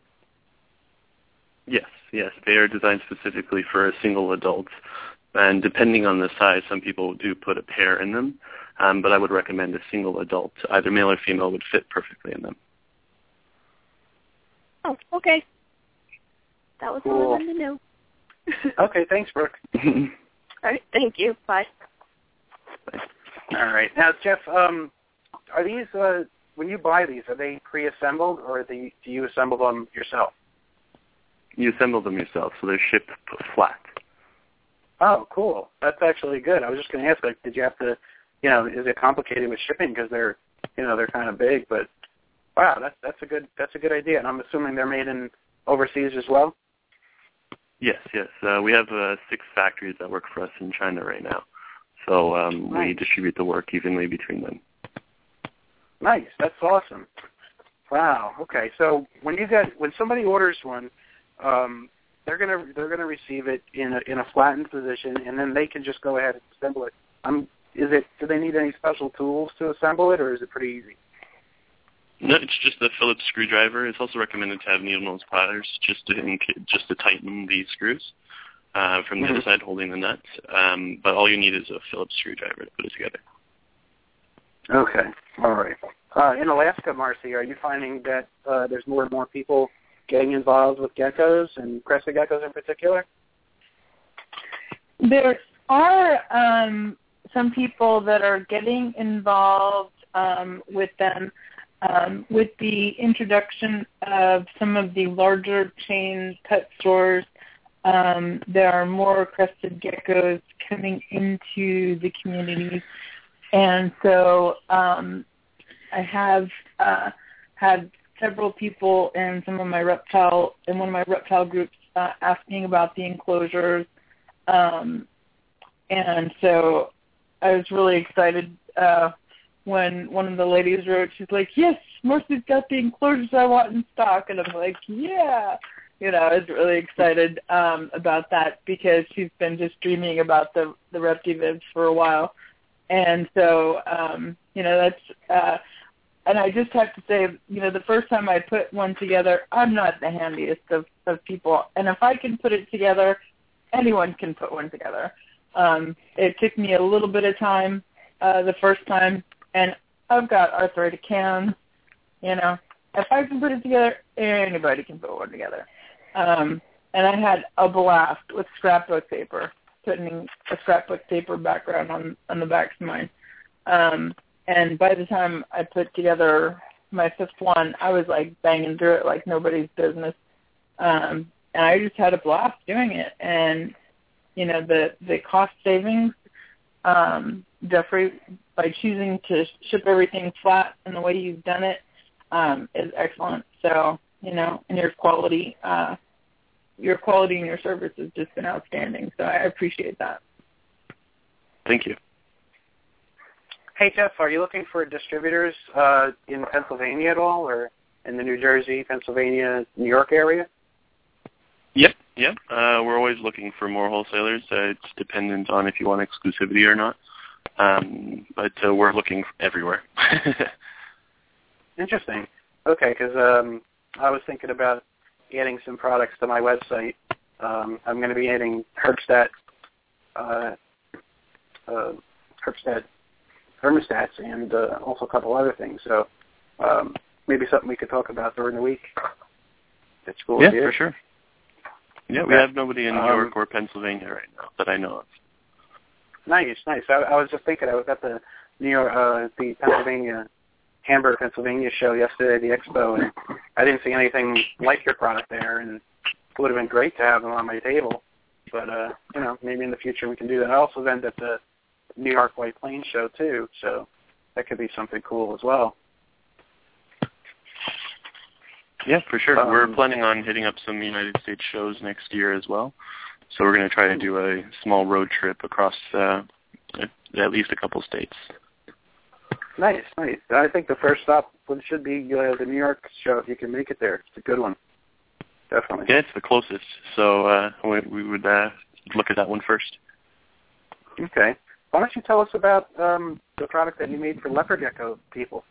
Yes, yes. They are designed specifically for a single adult. And depending on the size, some people do put a pair in them. Um, but I would recommend a single adult, either male or female, would fit perfectly in them. Oh, okay. That was all Cool. I wanted to know. Okay. Thanks, Brooke. all right, thank you. Bye. All right. Now, Jeff, um, are these uh, when you buy these? Are they pre-assembled, or do you, do you assemble them yourself? you assemble them yourself, so they're shipped flat. Oh, cool. That's actually good. I was just going to ask, like, did you have to, you know, is it complicated with shipping because they're, you know, they're kind of big? But wow, that's that's a good that's a good idea. And I'm assuming they're made in overseas as well. Yes, yes. Uh, we have uh, six factories that work for us in China right now. So um, we distribute the work evenly between them. Nice. That's awesome. Wow. Okay. So when you get when somebody orders one, um, they're gonna they're gonna receive it in a in a flattened position, and then they can just go ahead and assemble it. Um, is it? Do they need any special tools to assemble it, or is it pretty easy? No, it's just a Phillips screwdriver. It's also recommended to have needle nose pliers just to just to tighten the screws uh, from the other Mhm. side holding the nut. Um, but all you need is a Phillips screwdriver to put it together. Okay. All right. Uh, in Alaska, Marcy, are you finding that uh, there's more and more people getting involved with geckos and crested geckos in particular? There are um, some people that are getting involved um, with them um, with the introduction of some of the larger chain pet stores. Um, there are more crested geckos coming into the community, and so um, I have uh, had several people in some of my reptile in one of my reptile groups uh, asking about the enclosures, um, and so I was really excited uh, when one of the ladies wrote. She's like, "Yes, Marcy's got the enclosures I want in stock," and I'm like, "Yeah." You know, I was really excited um, about that because she's been just dreaming about the the Reptivivs for a while, and so um, you know that's uh, and I just have to say, you know, the first time I put one together, I'm not the handiest of, of people. And if I can put it together, anyone can put one together. Um, it took me a little bit of time uh, the first time, and I've got arthritic hands. You know, if I can put it together, anybody can put one together. Um, and I had a blast with scrapbook paper, putting a scrapbook paper background on on the backs of mine. Um, and by the time I put together my fifth one, I was like banging through it like nobody's business. Um, and I just had a blast doing it. And you know the the cost savings, um, Jeffrey, by choosing to ship everything flat in the way you've done it, um, is excellent. So you know, and your quality, uh, your quality and your service has just been outstanding. So I appreciate that. Thank you. Hey Jeff, are you looking for distributors uh, in Pennsylvania at all, or in the New Jersey, Pennsylvania, New York area? Yep, yep. Uh, we're always looking for more wholesalers. Uh, it's dependent on if you want exclusivity or not. Um, but uh, we're looking everywhere. Interesting. Okay, because um, I was thinking about adding some products to my website. Um, I'm going to be adding Herpstat, uh, uh, Herpstat thermostats and uh, also a couple other things. So um, maybe something we could talk about during the week. That's cool. Yeah, for sure. Yeah, we have nobody in New Um, York or Pennsylvania right now that I know of. Nice, nice. I, I was just thinking I was at the New York, uh, the Pennsylvania, Hamburg, Pennsylvania show yesterday, the expo, and I didn't see anything like your product there, and it would have been great to have them on my table. But uh, you know, maybe in the future we can do that. I also went at the New York White Plains show too, so that could be something cool as well. Yeah, for sure. we're Um, planning on hitting up some United States shows next year as well. So we're going to try to do a small road trip across uh, at at least a couple states. Nice, nice. I think the first stop should be uh, the New York show if you can make it there. It's a good one, definitely. Yeah, it's the closest. So uh, we, we would uh, look at that one first. Okay. Why don't you tell us about um, the product that you made for leopard gecko people?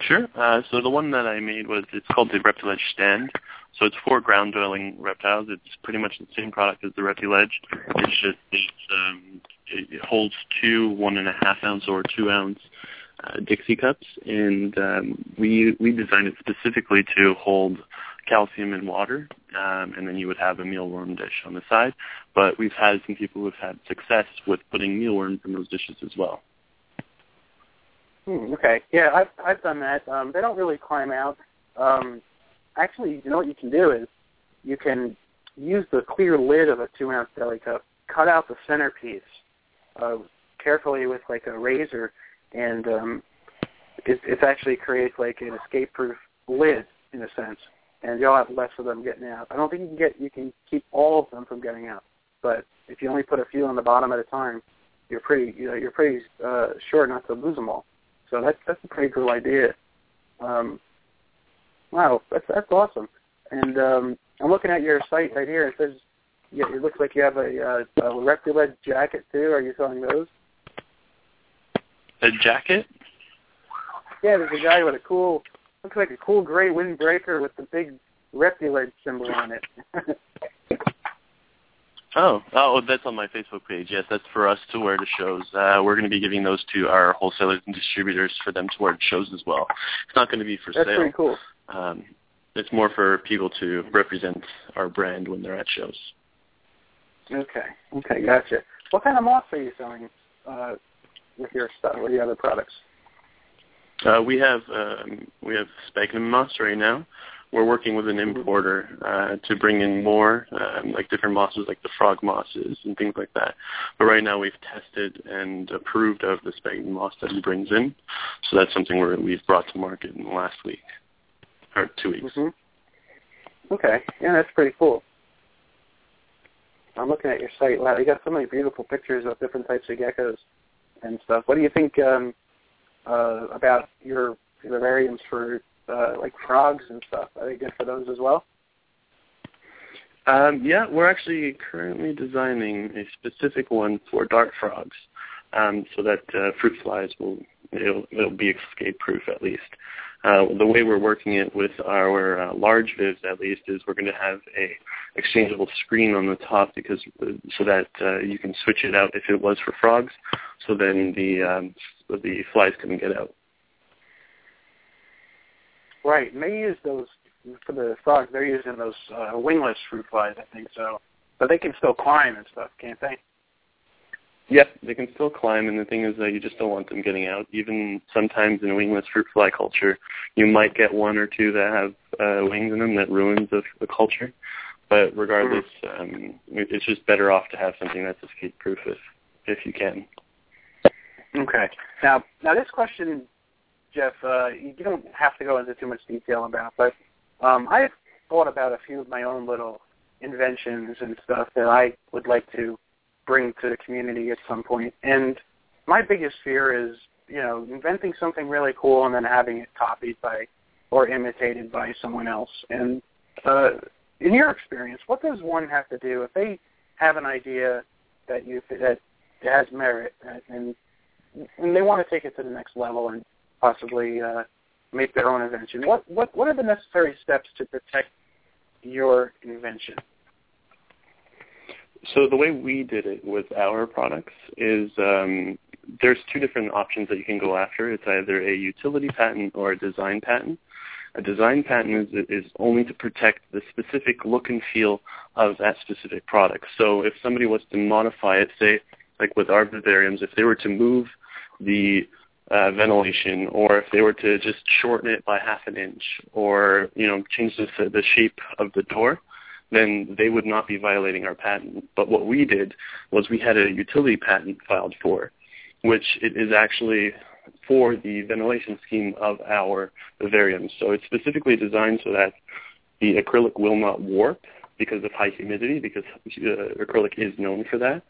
Sure. Uh, so the one that I made was it's called the Reptiledge Stand. So it's for ground dwelling reptiles. It's pretty much the same product as the Reptiledge. It's just it's, um, it, it holds two one and a half ounce or two ounce uh, Dixie cups, and um, we we designed it specifically to hold calcium and water, um, and then you would have a mealworm dish on the side. But we've had some people who've had success with putting mealworms in those dishes as well. Hmm, okay. Yeah, I've I've done that. Um, they don't really climb out. Um, actually, you know what you can do is you can use the clear lid of a two ounce deli cup, cut out the centerpiece uh, carefully with like a razor, and um, it, it actually creates like an escape-proof lid in a sense, and you'll have less of them getting out. I don't think you can get you can keep all of them from getting out, but if you only put a few on the bottom at a time, you're pretty you know you're pretty uh, sure not to lose them all. So that's that's a pretty cool idea. Um, wow, that's that's awesome. And um, I'm looking at your site right here. It says yeah, it looks like you have a, uh, a Reptiledge jacket too. Are you selling those? A jacket? Yeah, there's a guy with a cool, looks like a cool gray windbreaker with the big Reptiledge symbol on it. Oh, oh, that's on my Facebook page. Yes, that's for us to wear to shows. Uh, we're going to be giving those to our wholesalers and distributors for them to wear to shows as well. It's not going to be for that's sale. pretty cool. Um, it's more for people to represent our brand when they're at shows. Okay. Okay. Gotcha. What kind of moss are you selling uh, with your stuff? With the other products? Uh, we have um, we have sphagnum moss right now. We're working with an importer uh, to bring in more, um, like different mosses, like the frog mosses and things like that. But right now, we've tested and approved of the sphagnum moss that he brings in. So that's something we're, we've brought to market in the last week or two weeks. Mm-hmm. Okay. Yeah, that's pretty cool. I'm looking at your site. Wow, you got so many beautiful pictures of different types of geckos and stuff. What do you think um, uh, about your vivariums for uh, like frogs and stuff? Are they good for those as well? Um, yeah, we're actually currently designing a specific one for dart frogs, um, so that uh, fruit flies will it'll, it'll be escape proof at least. Uh, the way we're working it with our uh, large vivs at least is we're going to have a exchangeable screen on the top because uh, so that uh, you can switch it out if it was for frogs, so then the um, the flies can get out. Right, and they use those for the frogs. They're using those uh, wingless fruit flies, I think so, but they can still climb and stuff, can't they? Yep, they can still climb, and the thing is that you just don't want them getting out. Even sometimes in a wingless fruit fly culture, you might get one or two that have uh, wings in them that ruins the, the culture. But regardless, um, it's just better off to have something that's escape-proof if if you can. Okay. Now, now this question, Jeff, uh, you don't have to go into too much detail about, but um, I've thought about a few of my own little inventions and stuff that I would like to bring to the community at some point. And my biggest fear is, you know, inventing something really cool and then having it copied by or imitated by someone else. And uh, in your experience, what does one have to do if they have an idea that you that has merit and and they want to take it to the next level and possibly uh, make their own invention? What what what are the necessary steps to protect your invention? So the way we did it with our products is um, there's two different options that you can go after. It's either a utility patent or a design patent. A design patent is, is only to protect the specific look and feel of that specific product. So if somebody was to modify it, say like with our vivariums, if they were to move the uh, ventilation, or if they were to just shorten it by half an inch, or you know change the, the shape of the door, then they would not be violating our patent. But what we did was we had a utility patent filed for, which it is actually for the ventilation scheme of our vivarium. So it's specifically designed so that the acrylic will not warp because of high humidity, because uh, acrylic is known for that.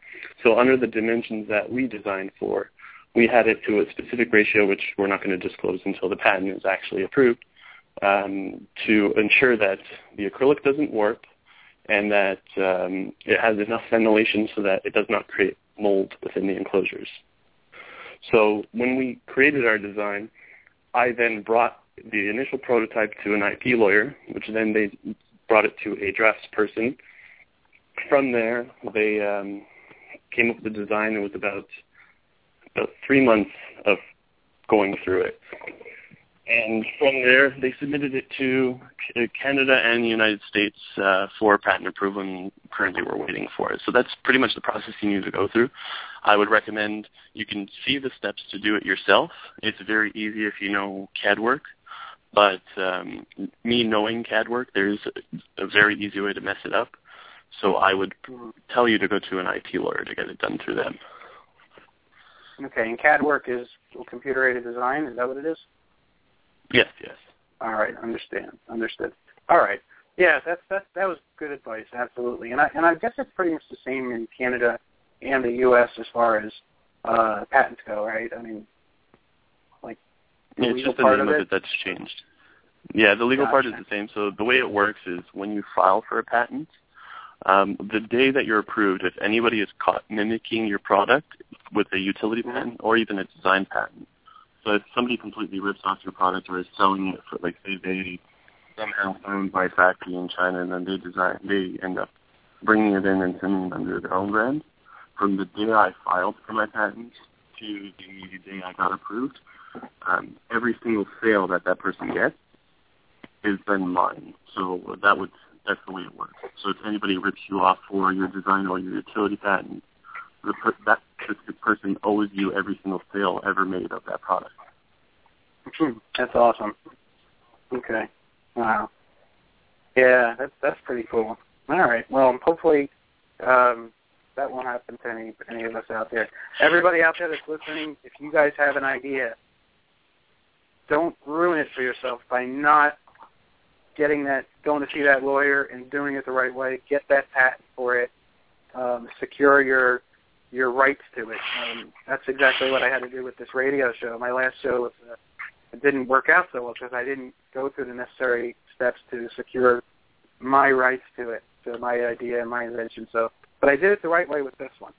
So under the dimensions that we designed for, we had it to a specific ratio, which we're not going to disclose until the patent is actually approved, um, to ensure that the acrylic doesn't warp and that um, it has enough ventilation so that it does not create mold within the enclosures. So when we created our design, I then brought the initial prototype to an IP lawyer, which then they brought it to a drafts person. From there, they um, came up with the design. It was about about three months of going through it. And from there, they submitted it to Canada and the United States uh, for patent approval, and currently we're waiting for it. So that's pretty much the process you need to go through. I would recommend you can see the steps to do it yourself. It's very easy if you know CAD work, but um, me knowing CAD work, there's a, a very easy way to mess it up. So I would tell you to go to an IP lawyer to get it done through them. Okay, and CAD work is computer-aided design. Is that what it is? Yes, yes. All right, understand, understood. All right, yeah, that's that that was good advice, absolutely. And I and I guess it's pretty much the same in Canada and the U.S. as far as uh, patents go, right? I mean, like the yeah, it's just the part name of of it. it that's changed. Yeah, the legal part is the same. So the way it works is when you file for a patent, um, the day that you're approved, if anybody is caught mimicking your product with a utility Mhm. patent or even a design patent, so if somebody completely rips off your product or is selling it for, like, say they somehow owned by a factory in China and then they design, they end up bringing it in and sending it under their own brand. From the day I filed for my patent to the day I got approved, um, every single sale that that person gets is then mine. So that would that's the way it works. So if anybody rips you off for your design or your utility patent, the per- that specific person owes you every single sale ever made of that product. That's awesome. Okay. Wow. Yeah, that's that's pretty cool. All right. Well, hopefully um, that won't happen to any any of us out there. Everybody out there that's listening, if you guys have an idea, don't ruin it for yourself by not getting that, going to see that lawyer and doing it the right way. Get that patent for it. Um, secure your your rights to it. Um, that's exactly what I had to do with this radio show. My last show was, uh, it didn't work out so well because I didn't go through the necessary steps to secure my rights to it, to my idea and my invention. So, but I did it the right way with this one.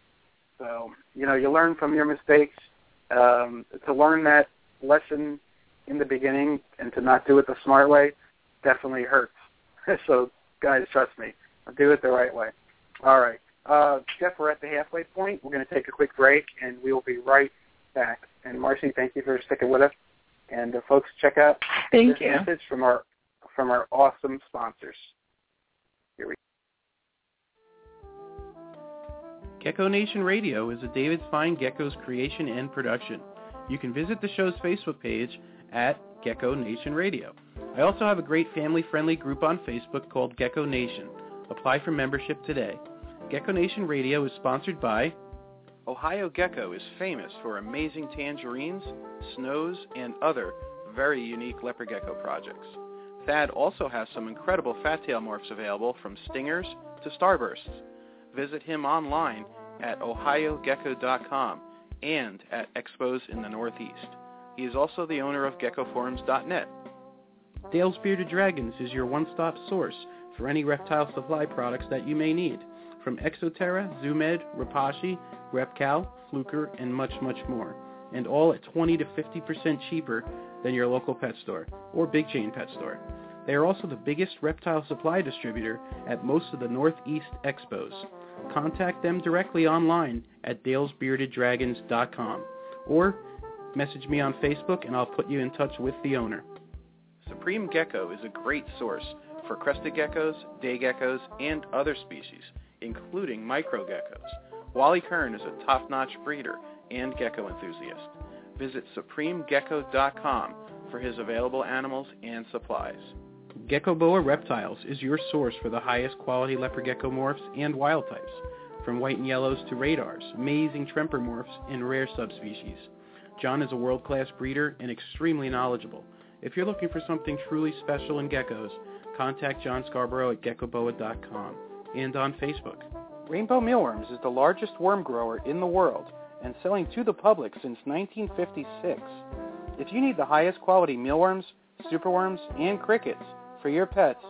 So, you know, you learn from your mistakes. Um, to learn that lesson in the beginning and to not do it the smart way definitely hurts. so, guys, trust me, do it the right way. All right. Uh, Jeff, we're at the halfway point. We're going to take a quick break, and we will be right back. And Marcy, thank you for sticking with us. And uh, folks, check out Thank this you. message from our from our awesome sponsors. Here we Gecko Nation Radio is a David Fine Gecko's creation and production. You can visit the show's Facebook page at Gecko Nation Radio. I also have a great family-friendly group on Facebook called Gecko Nation. Apply for membership today. Gecko Nation Radio is sponsored by Ohio Gecko is famous for amazing tangerines, snows, and other very unique leopard gecko projects. Thad also has some incredible fat tail morphs available from stingers to starbursts. Visit him online at ohiogecko.com and at expos in the Northeast. He is also the owner of geckoforums.net. Dale's Bearded Dragons is your one-stop source for any reptile supply products that you may need, from Exo Terra, Zoomed, Repashy, Rep-Cal, Fluker, and much, much more, and all at 20 to 50% cheaper than your local pet store or big chain pet store. They are also the biggest reptile supply distributor at most of the Northeast expos. Contact them directly online at dalesbeardeddragons.com or message me on Facebook and I'll put you in touch with the owner. Supreme Gecko is a great source for crested geckos, day geckos, and other species, including micro geckos. Wally Kern is a top-notch breeder and gecko enthusiast. Visit supremegecko.com for his available animals and supplies. Gecko Boa Reptiles is your source for the highest quality leopard gecko morphs and wild types, from white and yellows to radars, amazing tremper morphs, and rare subspecies. John is a world-class breeder and extremely knowledgeable. If you're looking for something truly special in geckos, contact John Scarborough at geckoboa.com and on Facebook. Rainbow Mealworms is the largest worm grower in the world and selling to the public since 1956. If you need the highest quality mealworms, superworms, and crickets for your pets,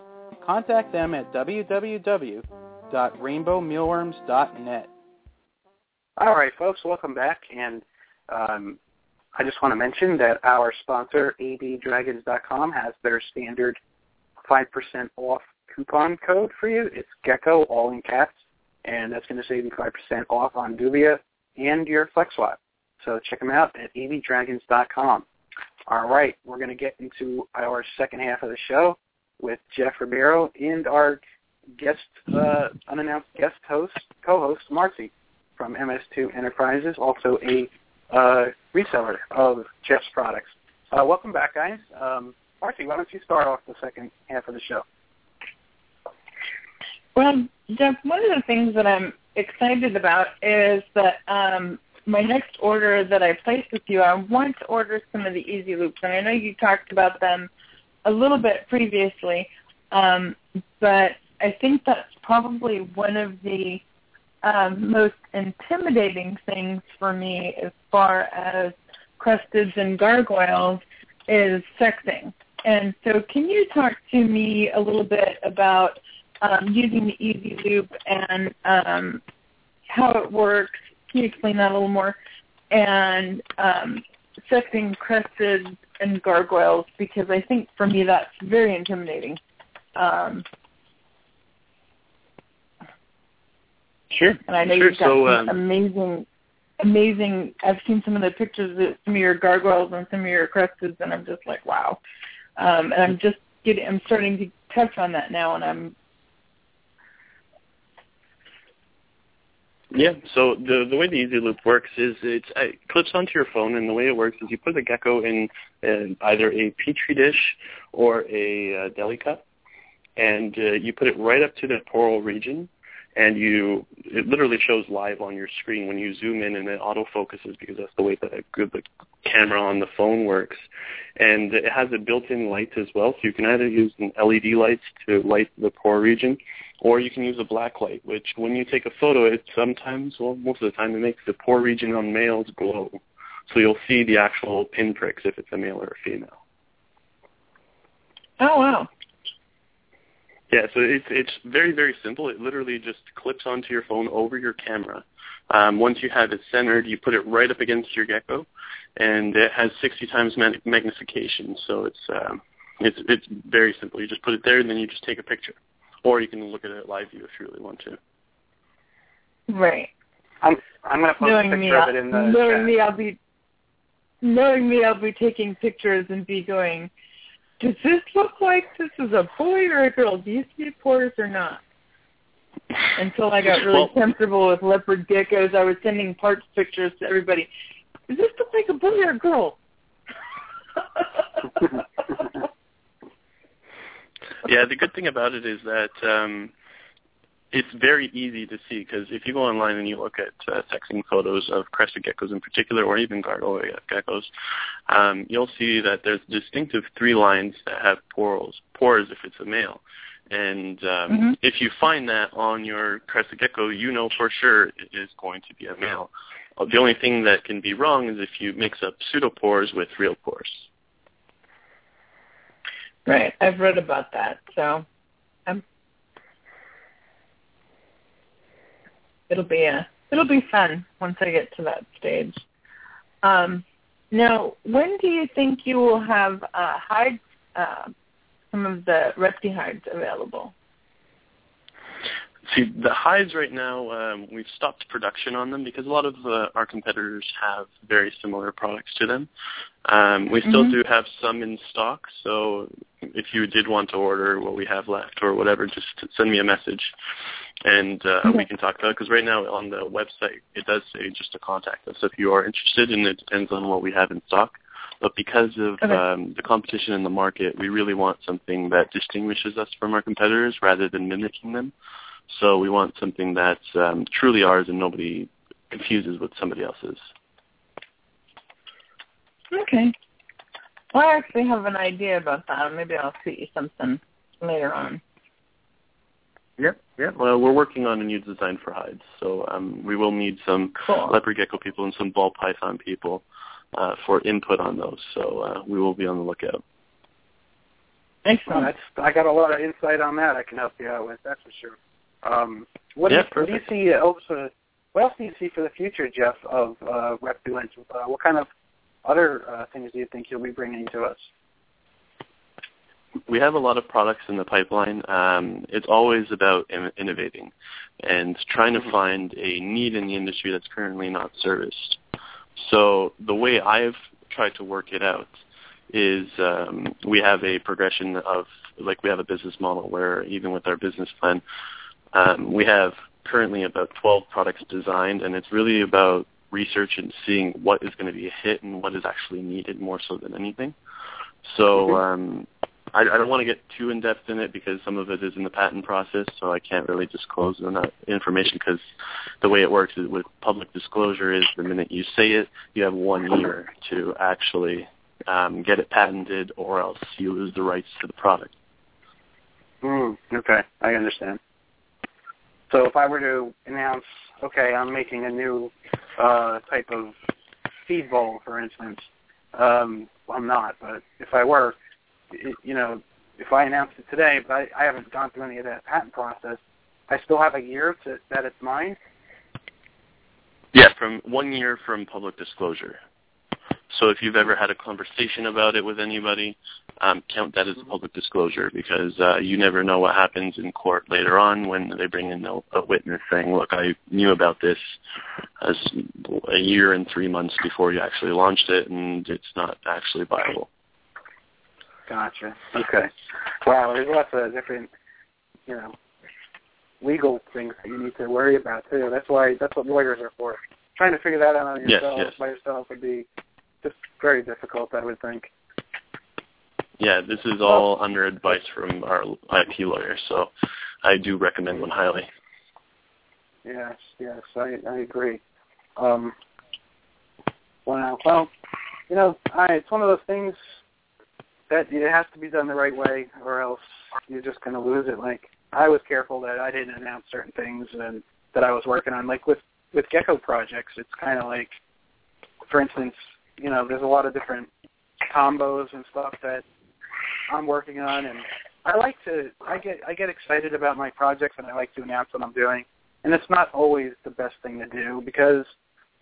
contact them at www.rainbowmealworms.net. All right, folks, welcome back. And um, I just want to mention that our sponsor, abdragons.com, has their standard 5% off coupon code for you. It's Gecko, all in caps, and that's going to save you 5% off on Dubia and your FlexWatt. So check them out at abdragons.com. All right, we're going to get into our second half of the show with Jeff Ribeiro and our guest, uh, unannounced guest host, co-host, Marcy from MS2 Enterprises, also a uh, reseller of Jeff's products. Uh, welcome back, guys. Um, Marcy, why don't you start off the second half of the show? Well, Jeff, one of the things that I'm excited about is that um, my next order that I placed with you, I want to order some of the Easy Loupes, and I know you talked about them a little bit previously, um, but I think that's probably one of the um, most intimidating things for me as far as cresteds and gargoyles is sexing. And so can you talk to me a little bit about um, using the Easy Loupe and um, how it works? Can you explain that a little more? And um, sexing cresteds and gargoyles because I think for me that's very intimidating. Um, Sure. and I know Sure, you've got so, um, amazing, amazing. I've seen some of the pictures of some of your gargoyles and some of your cresteds, and I'm just like, wow. Um, and I'm just getting I'm starting to touch on that now, and I'm Yeah. So the the way the Easy Loupe works is it's, it clips onto your phone, and the way it works is you put the gecko in uh, either a petri dish or a uh, deli cup, and uh, you put it right up to the poral region, and you it literally shows live on your screen when you zoom in and it auto focuses because that's the way the the camera on the phone works. And it has a built-in light as well so you can either use an led lights to light the pore region or you can use a black light which when you take a photo it sometimes well most of the time it makes the pore region on males glow. So you'll see the actual pinpricks if it's a male or a female. Oh wow yeah, so it's it's very very simple. It literally just clips onto your phone over your camera. Um, once you have it centered, you put it right up against your gecko, and it has 60 times mag- magnification. So it's um, it's it's very simple. You just put it there, and then you just take a picture, or you can look at it live view if you really want to. Right. I'm I'm gonna post knowing a me, picture of it in the knowing chat. me, I'll be knowing me, I'll be taking pictures and be going. Does this look like this is a boy or a girl? Do you see pores or not? Until I got really comfortable with leopard geckos, I was sending parts pictures to everybody. Does this look like a boy or a girl? yeah, the good thing about it is that um, it's very easy to see because if you go online and you look at uh, sexing photos of crested geckos in particular, or even gargoyle geckos, um, you'll see that there's distinctive three lines that have pores, pores if it's a male. And um, Mhm. if you find that on your crested gecko, you know for sure it is going to be a male. Uh, The only thing that can be wrong is if you mix up pseudopores with real pores. Right. I've read about that. So I'm it'll be a it'll be fun once I get to that stage. Um now when do you think you will have uh hides uh some of the repti hides available? See, the hides right now, um, we've stopped production on them because a lot of uh, our competitors have very similar products to them. Um, we still Mhm. do have some in stock, so if you did want to order what we have left or whatever, just send me a message and uh, we can talk about it. Because right now on the website, it does say just to contact us if you are interested, and it depends on what we have in stock. But because of Okay. um, the competition in the market, we really want something that distinguishes us from our competitors rather than mimicking them. So we want something that's um, truly ours and nobody confuses with somebody else's. Okay. Well I actually have an idea about that. Maybe I'll shoot you something later on. Yep, yep. Well, we're working on a new design for hides, so um, we will need some Cool. leopard gecko people and some ball python people uh, for input on those. So uh, we will be on the lookout. Well, Excellent. that's, I got a lot of insight on that. I can help you out with. That's for sure. Um, what, Yeah, do you, what do you see else? Uh, what else do you see for the future, Jeff? Of uh? Uh, what kind of other uh, things do you think you'll be bringing to us? we have a lot of products in the pipeline. Um, it's always about in- innovating and trying to find a need in the industry that's currently not serviced. So the way I've tried to work it out is um, we have a progression of like we have a business model where even with our business plan, um, we have currently about 12 products designed, and it's really about research and seeing what is going to be a hit and what is actually needed more so than anything. So um, I, I don't want to get too in depth in it because some of it is in the patent process, so I can't really disclose that information because the way it works with public disclosure is the minute you say it, you have one year to actually um, get it patented, or else you lose the rights to the product. Mm, okay, I understand. So if I were to announce, okay, I'm making a new uh, type of feed bowl, for instance, um, well, I'm not, but if I were, it, you know, if I announced it today, but I, I haven't gone through any of that patent process, I still have a year to that it's mine. Yeah, from one year from public disclosure. So if you've ever had a conversation about it with anybody, um, count that as a public disclosure because uh, you never know what happens in court later on when they bring in a, a witness saying, "Look, I knew about this as a year and three months before you actually launched it, and it's not actually viable." Gotcha. Okay. Wow, there's lots of different, you know, legal things that you need to worry about too. That's why that's what lawyers are for. Trying to figure that out on Yes, yes. by yourself would be just very difficult, I would think. Yeah, this is all under advice from our IP lawyer, so I do recommend one highly. Yes, yes, I I agree. Um, wow. Well, you know, I, it's one of those things that it has to be done the right way, or else you're just going to lose it. Like I was careful that I didn't announce certain things and that I was working on. Like with with Gecko projects, it's kind of like, for instance, you know, there's a lot of different combos and stuff that I'm working on, and I like to I get I get excited about my projects and I like to announce what I'm doing. And it's not always the best thing to do because,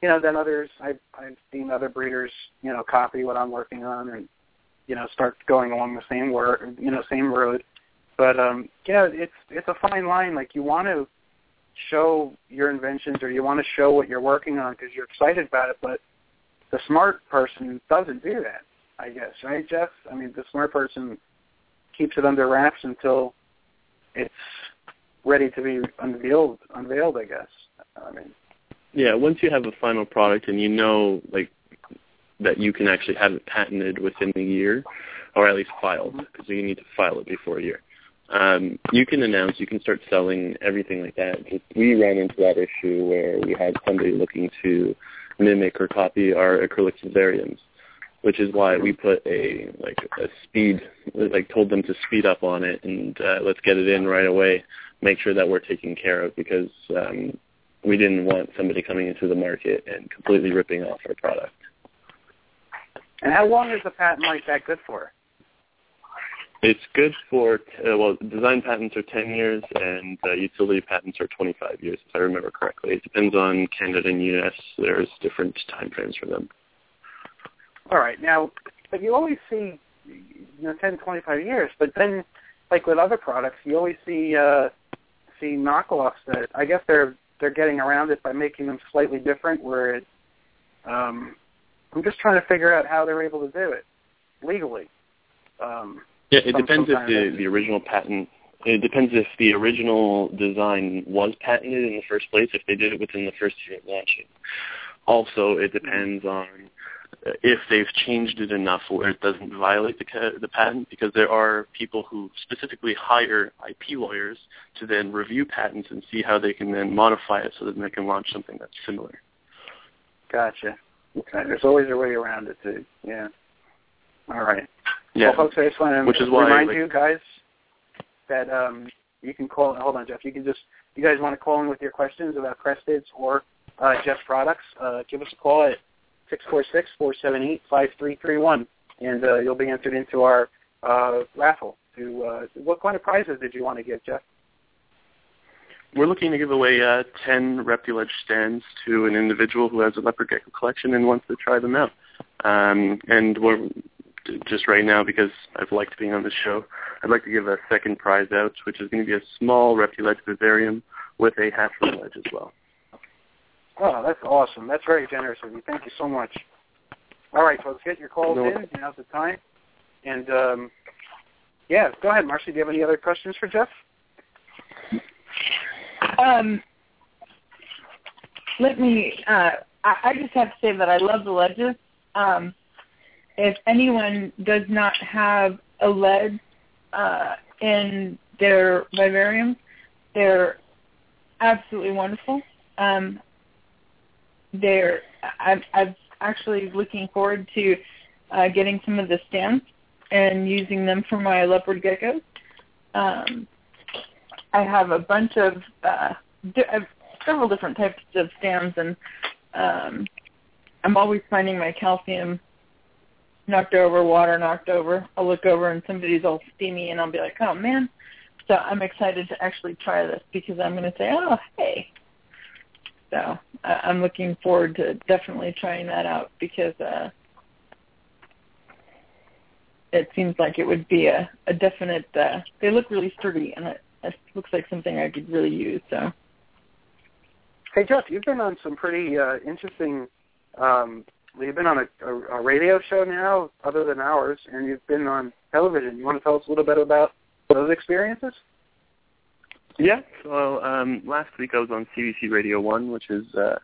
you know, then others I've I've seen other breeders, you know, copy what I'm working on and, you know, start going along the same word you know, same road. But um yeah, it's it's a fine line. Like you want to show your inventions or you want to show what you're working on because you're excited about it, but the smart person doesn't do that. I guess, right, Jeff? I mean, the smart person keeps it under wraps until it's ready to be unveiled. Unveiled, I guess. I mean, Yeah, once you have a final product and you know like that you can actually have it patented within a year, or at least filed, because you need to file it before a year. Um, you can announce, you can start selling everything like that. Just, we ran into that issue where we had somebody looking to mimic or copy our acrylic vivariums, which is why we put a like a speed, like told them to speed up on it and uh, let's get it in right away. Make sure that we're taken care of because um, we didn't want somebody coming into the market and completely ripping off our product. and how long is a patent like that good for? It's good for uh, well, design patents are 10 years and uh, utility patents are 25 years, if I remember correctly. It depends on Canada and U.S. There's different time frames for them. All right, now, but you always see, you know, 10, 25 years. But then, like with other products, you always see uh, see knockoffs that I guess they're they're getting around it by making them slightly different. Where it, um, I'm just trying to figure out how they're able to do it legally. Um, Yeah, it depends if the, the original patent. It depends if the original design was patented in the first place. If they did it within the first year of launching. Also, it depends on uh, if they've changed it enough where it doesn't violate the, the patent. Because there are people who specifically hire IP lawyers to then review patents and see how they can then modify it so that they can launch something that's similar. gotcha. Okay, there's always a way around it too. Yeah. All right. Yeah. Well, folks, I just want to Which is why, remind like- you guys that um, you can call. Hold on, Jeff. You can just you guys want to call in with your questions about Cresteds or uh, Jeff's products. Uh, give us a call at six four six four seven eight five three three one, and uh, you'll be entered into our uh, raffle. To uh, what kind of prizes did you want to get, Jeff? We're looking to give away uh, 10 Reptiledge stands to an individual who has a leopard gecko collection and wants to try them out. Um, and we're just right now, because I've liked being on the show, I'd like to give a second prize out, which is going to be a small Reptiledge vivarium with a hatchling ledge as well. Oh, that's awesome. That's very generous of you. Thank you so much. All right, folks, get your calls No. in. Now's the time. And um, yeah, go ahead, Marcy. Do you have any other questions for Jeff? Um, let me. Uh, I, I just have to say that I love the ledges. Um, if anyone does not have a ledge uh, in their vivarium, they're absolutely wonderful. Um, they're. I'm, I'm actually looking forward to uh, getting some of the stems and using them for my leopard geckos. Um, I have a bunch of uh, di- have several different types of stems, and um, I'm always finding my calcium knocked over, water knocked over. I'll look over and somebody's all steamy, and I'll be like, "Oh man!" So I'm excited to actually try this because I'm going to say, "Oh hey." So I- I'm looking forward to definitely trying that out because uh, it seems like it would be a, a definite. Uh, they look really sturdy, and it, it looks like something I could really use. So Hey, Jeff, you've been on some pretty uh, interesting. Um, you've been on a, a, a radio show now, other than ours, and you've been on television. You want to tell us a little bit about those experiences? Yeah. So um, last week I was on CBC Radio One, which is uh,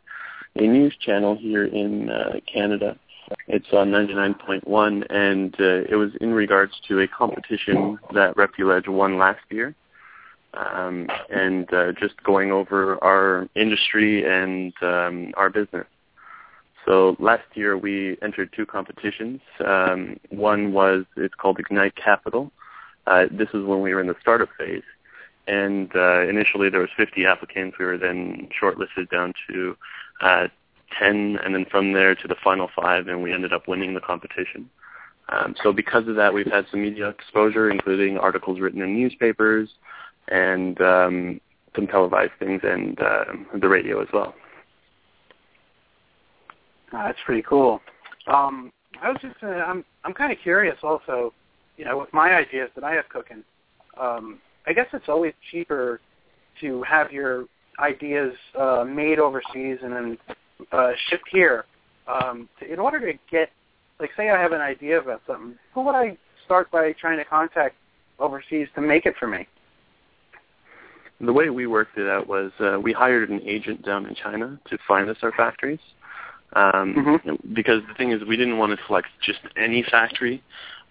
a news channel here in uh, Canada. It's on 99.1, and uh, it was in regards to a competition that Reptiledge won last year, um, and uh, just going over our industry and um, our business. So last year we entered two competitions. Um, one was it's called Ignite Capital. Uh, this is when we were in the startup phase, and uh, initially there was 50 applicants. We were then shortlisted down to uh, 10, and then from there to the final five, and we ended up winning the competition. Um, so because of that, we've had some media exposure, including articles written in newspapers and um, some televised things and uh, the radio as well. Oh, that's pretty cool. Um, I was just, uh, I'm, I'm kind of curious also, you know, with my ideas that I have cooking. Um, I guess it's always cheaper to have your ideas uh, made overseas and then uh, shipped here. Um, to, in order to get, like, say I have an idea about something, who would I start by trying to contact overseas to make it for me? The way we worked it out was uh, we hired an agent down in China to find us our factories. Um, Mhm. Because the thing is, we didn't want to select just any factory.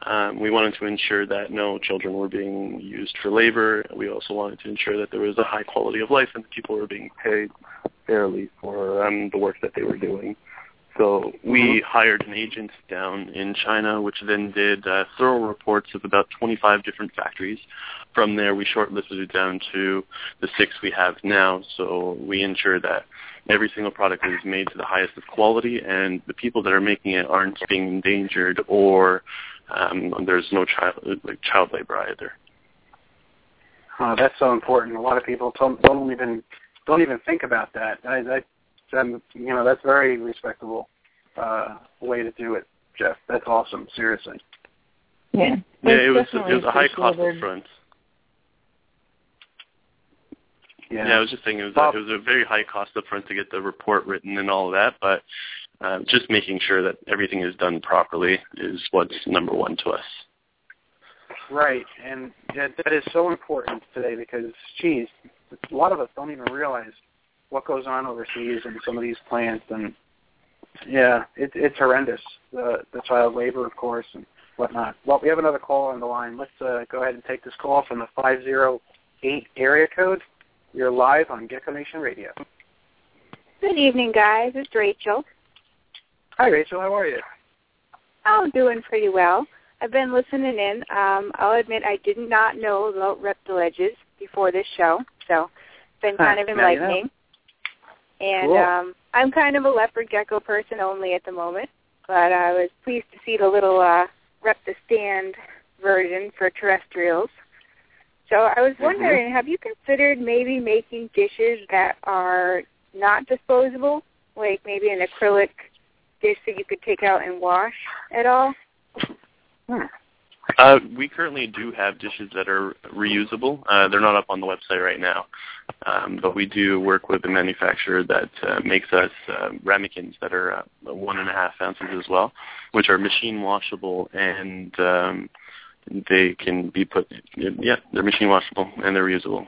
Um, we wanted to ensure that no children were being used for labor. We also wanted to ensure that there was a high quality of life and that people were being paid fairly for um, the work that they were doing. So we hired an agent down in China, which then did uh, thorough reports of about 25 different factories. From there, we shortlisted it down to the six we have now. So we ensure that every single product is made to the highest of quality, and the people that are making it aren't being endangered, or um, there's no child like child labor either. Uh, that's so important. A lot of people don't, don't even don't even think about that. I, I, I'm, you know, that's very respectable uh, way to do it, Jeff. That's awesome. Seriously. Yeah. Yeah, it was it was a high cost appreciated. up front. Yeah. Yeah, I was just saying it was Bob- a, it was a very high cost up front to get the report written and all of that, but uh, just making sure that everything is done properly is what's number one to us. Right, and that, that is so important today because, geez, a lot of us don't even realize what goes on overseas in some of these plants, and yeah, it, it's horrendous. The the child labor, of course, and whatnot. Well, we have another call on the line. Let's uh, go ahead and take this call from the five zero eight area code. You're live on Gecko Nation Radio. Good evening, guys. It's Rachel. Hi, Rachel. How are you? I'm doing pretty well. I've been listening in. Um, I'll admit I did not know about Reptiledges before this show, so it's been kind of Huh, enlightening. And Cool. um, I'm kind of a leopard gecko person only at the moment, but I was pleased to see the little uh, rep the stand version for terrestrials. So I was Mm-hmm. wondering, have you considered maybe making dishes that are not disposable, like maybe an acrylic dish that you could take out and wash at all? Hmm. Uh, we currently do have dishes that are reusable. Uh, they're not up on the website right now, um, but we do work with a manufacturer that uh, makes us uh, ramekins that are uh, one and a half ounces as well, which are machine washable and um, they can be put. Yeah, they're machine washable and they're reusable.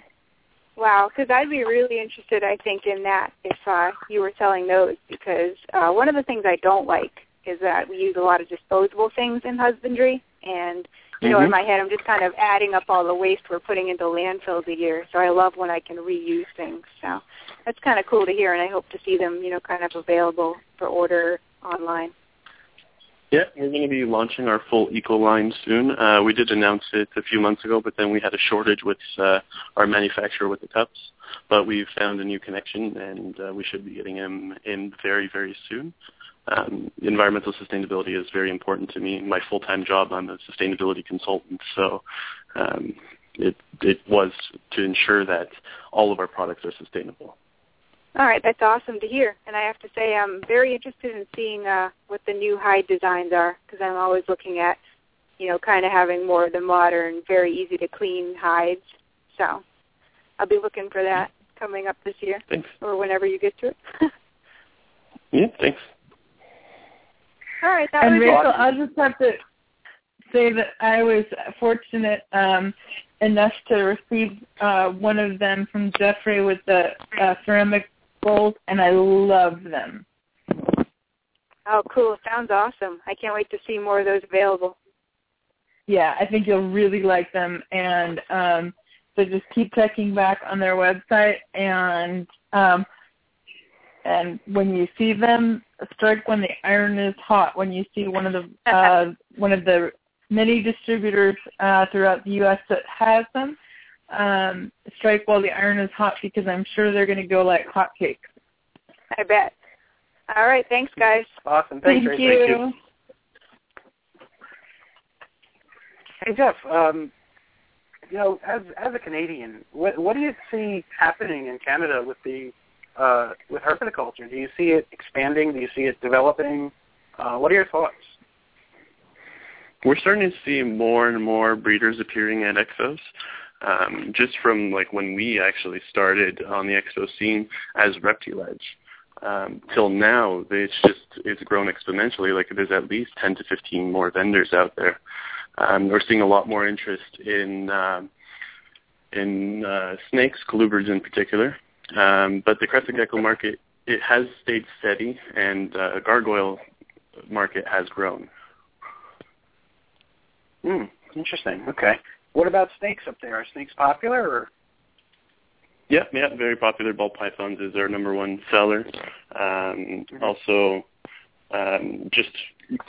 Wow, because I'd be really interested, I think, in that if uh, you were selling those, because uh, one of the things I don't like is that we use a lot of disposable things in husbandry, and you know, in Mhm. my head, I'm just kind of adding up all the waste we're putting into landfills a year. So I love when I can reuse things. So that's kind of cool to hear, and I hope to see them, you know, kind of available for order online. Yeah, we're going to be launching our full eco line soon. Uh, we did announce it a few months ago, but then we had a shortage with uh, our manufacturer with the cups. But we've found a new connection, and uh, we should be getting them in very, very soon. Um, environmental sustainability is very important to me. My full-time job, I'm a sustainability consultant, so um, it it was to ensure that all of our products are sustainable. All right, that's awesome to hear. And I have to say, I'm very interested in seeing uh, what the new hide designs are because I'm always looking at, you know, kind of having more of the modern, very easy to clean hides. So I'll be looking for that coming up this year Thanks. or whenever you get to it. Yeah, thanks. All right, that and was Rachel, it. I'll just have to say that I was fortunate um, enough to receive uh, one of them from Jeffrey with the uh, ceramic bowls, and I love them. Oh, cool! Sounds awesome. I can't wait to see more of those available. Yeah, I think you'll really like them, and um, so just keep checking back on their website, and um, and when you see them, strike when the iron is hot. When you see one of the uh, one of the many distributors uh, throughout the U.S. that has them, um, strike while the iron is hot because I'm sure they're going to go like hotcakes. I bet. All right, thanks, guys. Awesome. Thanks, Thank Tracy. you. Thank you. Hey Jeff, um, you know, as as a Canadian, what what do you see happening in Canada with the uh, with herpetoculture? Do you see it expanding? Do you see it developing? Uh, what are your thoughts? We're starting to see more and more breeders appearing at expos. Um, just from like when we actually started on the expo scene as Reptiledge um, till now, it's just it's grown exponentially. Like there's at least 10 to 15 more vendors out there. Um, we're seeing a lot more interest in um, in uh, snakes, colubrids in particular. Um, but the crested gecko market it has stayed steady, and uh, gargoyle market has grown. Hmm. Interesting. Okay. What about snakes up there? Are snakes popular? Or? Yeah, yeah, very popular. Ball pythons is our number one seller. Um, also, um, just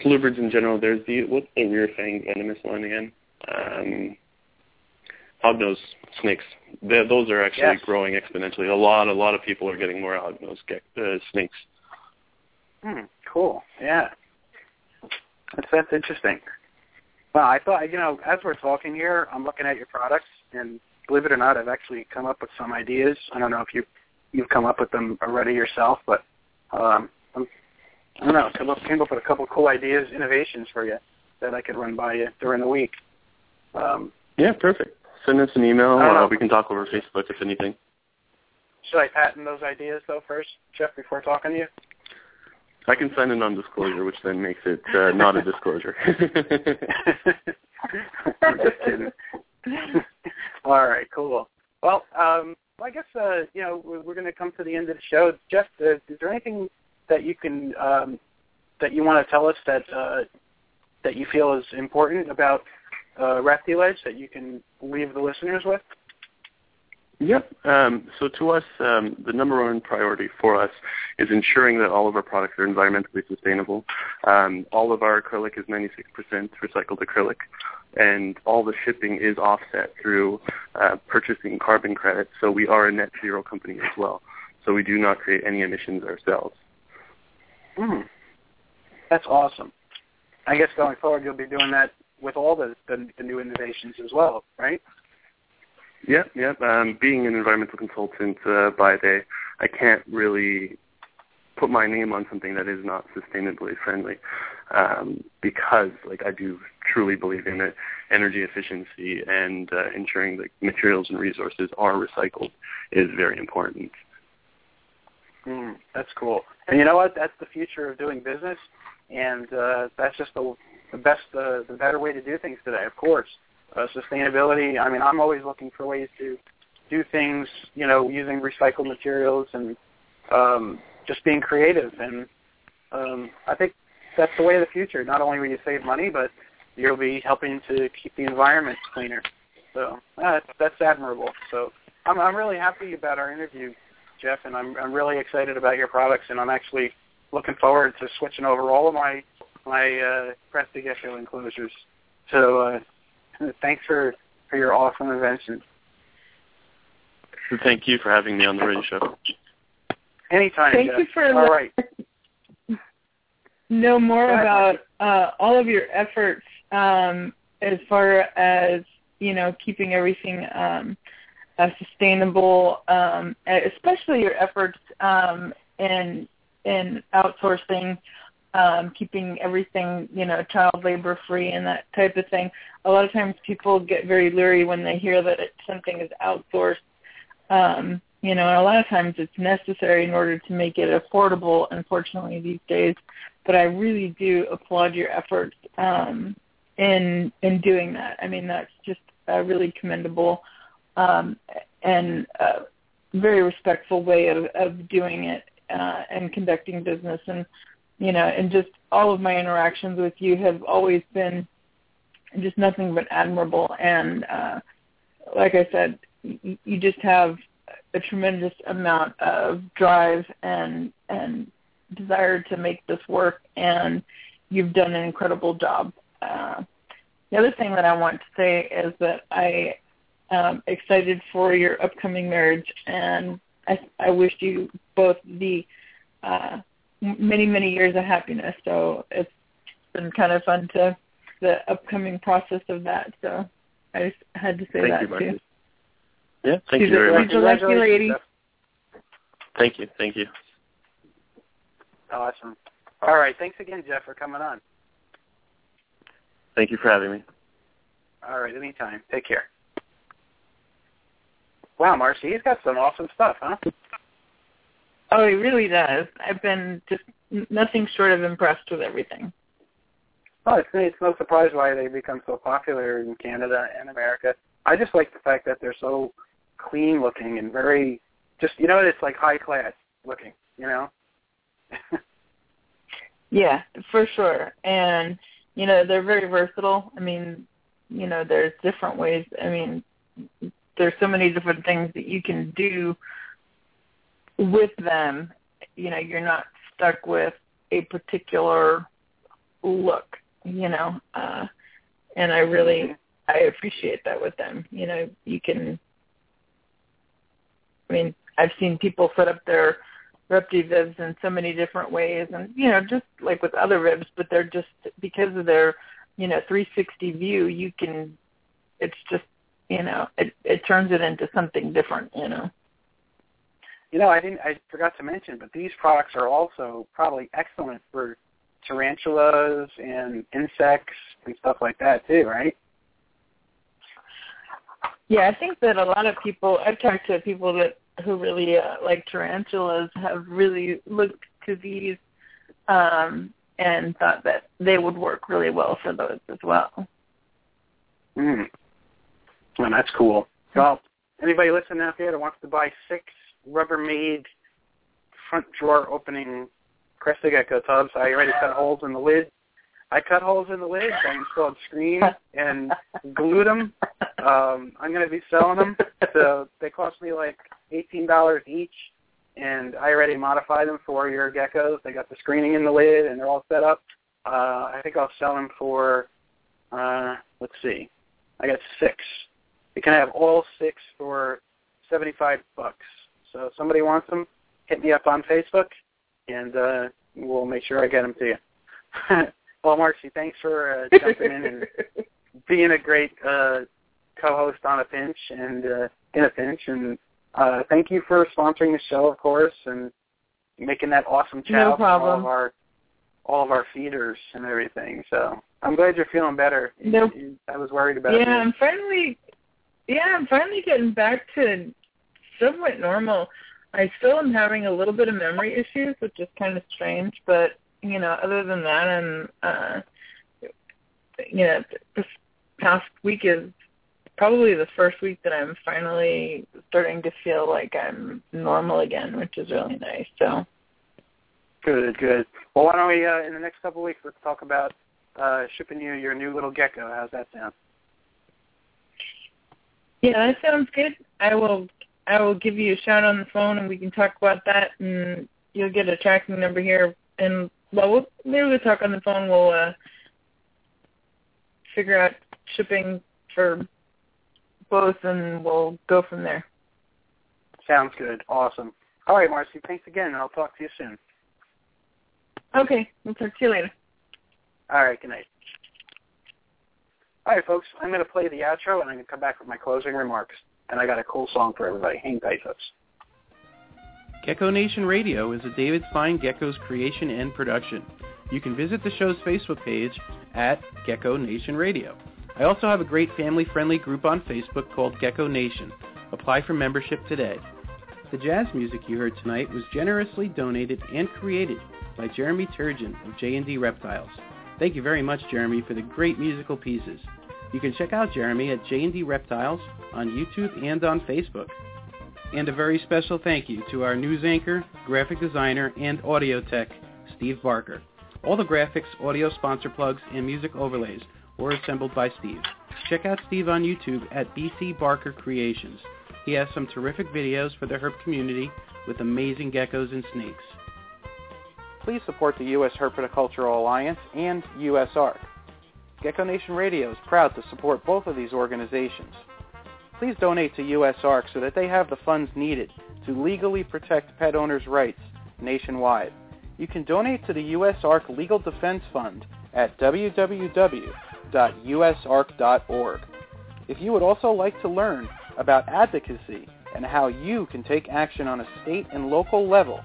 colubrids in general. There's the what's the rear fang venomous one again? Um, hognose snakes. they those are actually Yes. growing exponentially. A lot, a lot of people are getting more hognose ge- uh, snakes. Hmm. Cool. Yeah. That's that's interesting. Well, I thought you know, as we're talking here, I'm looking at your products, and believe it or not, I've actually come up with some ideas. I don't know if you you've come up with them already yourself, but um, I'm, I don't know. Come up, came up with a couple of cool ideas, innovations for you that I could run by you during the week. Um, Yeah, perfect. Send us an email. Uh, we can talk over Facebook if anything. should I patent those ideas though first, Jeff, before talking to you? I can sign a non-disclosure, which then makes it uh, not a disclosure. I'm just kidding. All right, cool. Well, um, well, I guess uh, you know we're, we're going to come to the end of the show. Jeff, uh, is there anything that you can um, that you want to tell us that uh, that you feel is important about uh, that you can leave the listeners with? Yep. Um, so to us, um, the number one priority for us is ensuring that all of our products are environmentally sustainable. Um, all of our acrylic is 96% recycled acrylic, and all the shipping is offset through uh, purchasing carbon credits. So we are a net zero company as well. So we do not create any emissions ourselves. Mm. That's awesome. I guess going forward, you'll be doing that with all the, the, the new innovations as well, right? Yep, yep. Um, being an environmental consultant uh, by day, I can't really put my name on something that is not sustainably friendly um, because, like, I do truly believe in it. Energy efficiency and uh, ensuring that materials and resources are recycled is very important. Mm, that's cool. And you know what? That's the future of doing business, and uh, that's just the, the best, uh, the better way to do things today. Of course, uh, sustainability. I mean, I'm always looking for ways to do things, you know, using recycled materials and um, just being creative. And um, I think that's the way of the future. Not only will you save money, but you'll be helping to keep the environment cleaner. So uh, that's, that's admirable. So I'm, I'm really happy about our interview, Jeff, and I'm, I'm really excited about your products, and I'm actually looking forward to switching over all of my my uh, Crested Gecko enclosures. So uh, thanks for, for your awesome invention. Thank you for having me on the radio show. Anytime, Thank Jeff. you for all right. know more about uh, all of your efforts um, as far as you know keeping everything um, uh, sustainable, um, especially your efforts um, in in outsourcing, um, keeping everything you know child labor free and that type of thing. A lot of times people get very leery when they hear that it, something is outsourced. Um, you know, and a lot of times it's necessary in order to make it affordable, unfortunately, these days. But I really do applaud your efforts um, in in doing that. I mean, that's just a really commendable um, and uh, very respectful way of, of doing it uh, and conducting business. And you know, and just all of my interactions with you have always been just nothing but admirable. And uh, like I said, you, you just have a tremendous amount of drive and and desire to make this work, and you've done an incredible job. Uh, the other thing that I want to say is that I am excited for your upcoming marriage, and I, I wish you both the uh, many many years of happiness. So it's been kind of fun to the upcoming process of that. So I just had to say Thank that you, Marcy. too. Yeah, thank She's you very a much. angel lucky lady. Thank you, thank you. Awesome. All right. Thanks again, Jeff, for coming on. Thank you for having me. All right. Anytime. Take care. Wow, Marcy, he's got some awesome stuff, huh? Oh, he really does. I've been just nothing short of impressed with everything. Oh, it's, it's no surprise why they become so popular in Canada and America. I just like the fact that they're so clean looking and very just you know it's like high class looking, you know. Yeah, for sure. And you know, they're very versatile. I mean, you know, there's different ways. I mean, there's so many different things that you can do with them. You know, you're not stuck with a particular look, you know. Uh and I really I appreciate that with them. You know, you can I mean, I've seen people set up their Reptivivs in so many different ways and you know, just like with other Vivs, but they're just because of their, you know, three sixty view, you can it's just you know, it it turns it into something different, you know. You know, I didn't I forgot to mention, but these products are also probably excellent for tarantulas and insects and stuff like that too, right? Yeah, I think that a lot of people I've talked to people that who really uh, like tarantulas have really looked to these um and thought that they would work really well for those as well. Mm. Well, that's cool. Well, anybody listening out there that wants to buy six Rubbermaid front drawer opening Crested Gecko tubs, I already cut holes in the lid. I cut holes in the lid. I installed screens and glued them. Um, I'm going to be selling them. So they cost me like $18 each, and I already modified them for your geckos. They got the screening in the lid, and they're all set up. Uh, I think I'll sell them for, uh, let's see, I got six. You can have all six for 75 bucks. So if somebody wants them, hit me up on Facebook, and uh, we'll make sure I get them to you. well, Marcy, thanks for uh, jumping in and being a great uh, co-host on a pinch and uh, in a pinch, and uh, thank you for sponsoring the show, of course, and making that awesome chow No all of our all of our feeders and everything. So I'm glad you're feeling better. Nope. I was worried about yeah, you. I'm finally yeah, I'm finally getting back to somewhat normal. I still am having a little bit of memory issues, which is kind of strange, but you know, other than that, I'm uh you know, this past week is probably the first week that I'm finally starting to feel like I'm normal again, which is really nice. So Good, good. Well, why don't we, uh, in the next couple of weeks, let's talk about uh, shipping you your new little gecko. How's that sound? Yeah, that sounds good. I will I will give you a shout on the phone and we can talk about that and you'll get a tracking number here and well we'll maybe we'll talk on the phone, we'll uh figure out shipping for both and we'll go from there. Sounds good. Awesome. All right, Marcy. Thanks again, and I'll talk to you soon. Okay, we'll talk to you later. All right. Good night. All right, folks. I'm going to play the outro, and I'm going to come back with my closing remarks. And I got a cool song for everybody. Hang tight, folks. Gecko Nation Radio is a David Fine Gecko's creation and production. You can visit the show's Facebook page at Gecko Nation Radio. I also have a great family-friendly group on Facebook called Gecko Nation. Apply for membership today. The jazz music you heard tonight was generously donated and created by Jeremy Turgeon of J&D Reptiles. Thank you very much, Jeremy, for the great musical pieces. You can check out Jeremy at J&D Reptiles on YouTube and on Facebook. And a very special thank you to our news anchor, graphic designer, and audio tech, Steve Barker. All the graphics, audio sponsor plugs, and music overlays were assembled by Steve. Check out Steve on YouTube at BC Barker Creations. He has some terrific videos for the herp community with amazing geckos and snakes. Please support the U.S. Herpetocultural Alliance and USARK. Gecko Nation Radio is proud to support both of these organizations. Please donate to USARC so that they have the funds needed to legally protect pet owners' rights nationwide. You can donate to the USARC Legal Defense Fund at www.usarc.org. If you would also like to learn about advocacy and how you can take action on a state and local level,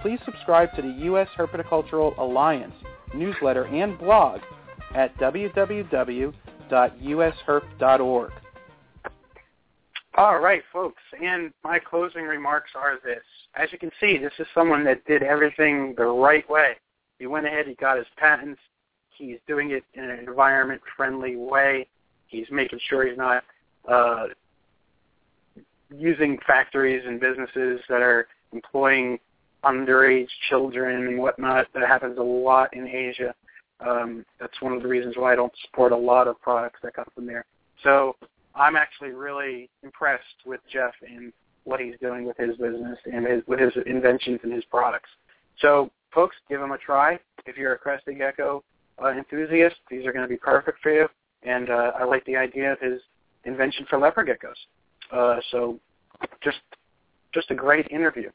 please subscribe to the U.S. Herpetocultural Alliance newsletter and blog at www.usherp.org. All right, folks, and my closing remarks are this. As you can see, this is someone that did everything the right way. He went ahead, he got his patents, he's doing it in an environment-friendly way. He's making sure he's not uh, using factories and businesses that are employing underage children and whatnot. That happens a lot in Asia. Um, that's one of the reasons why I don't support a lot of products that come from there. So I'm actually really impressed with Jeff and what he's doing with his business and his, with his inventions and his products. So, folks, give him a try. If you're a crested gecko uh, enthusiast, these are going to be perfect for you. And uh, I like the idea of his invention for leopard geckos. Uh, so, just just a great interview.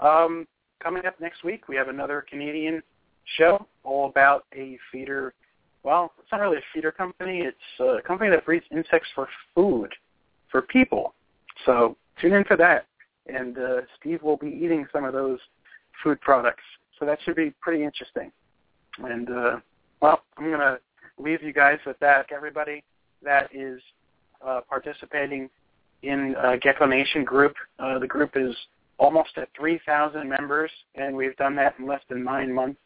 Um, coming up next week, we have another Canadian show all about a feeder. Well, it's not really a feeder company. It's a company that breeds insects for food for people. So tune in for that. And uh, Steve will be eating some of those food products. So that should be pretty interesting. And, uh, well, I'm going to leave you guys with that. Everybody that is uh, participating in uh, Gecko Nation group, uh, the group is almost at 3,000 members, and we've done that in less than nine months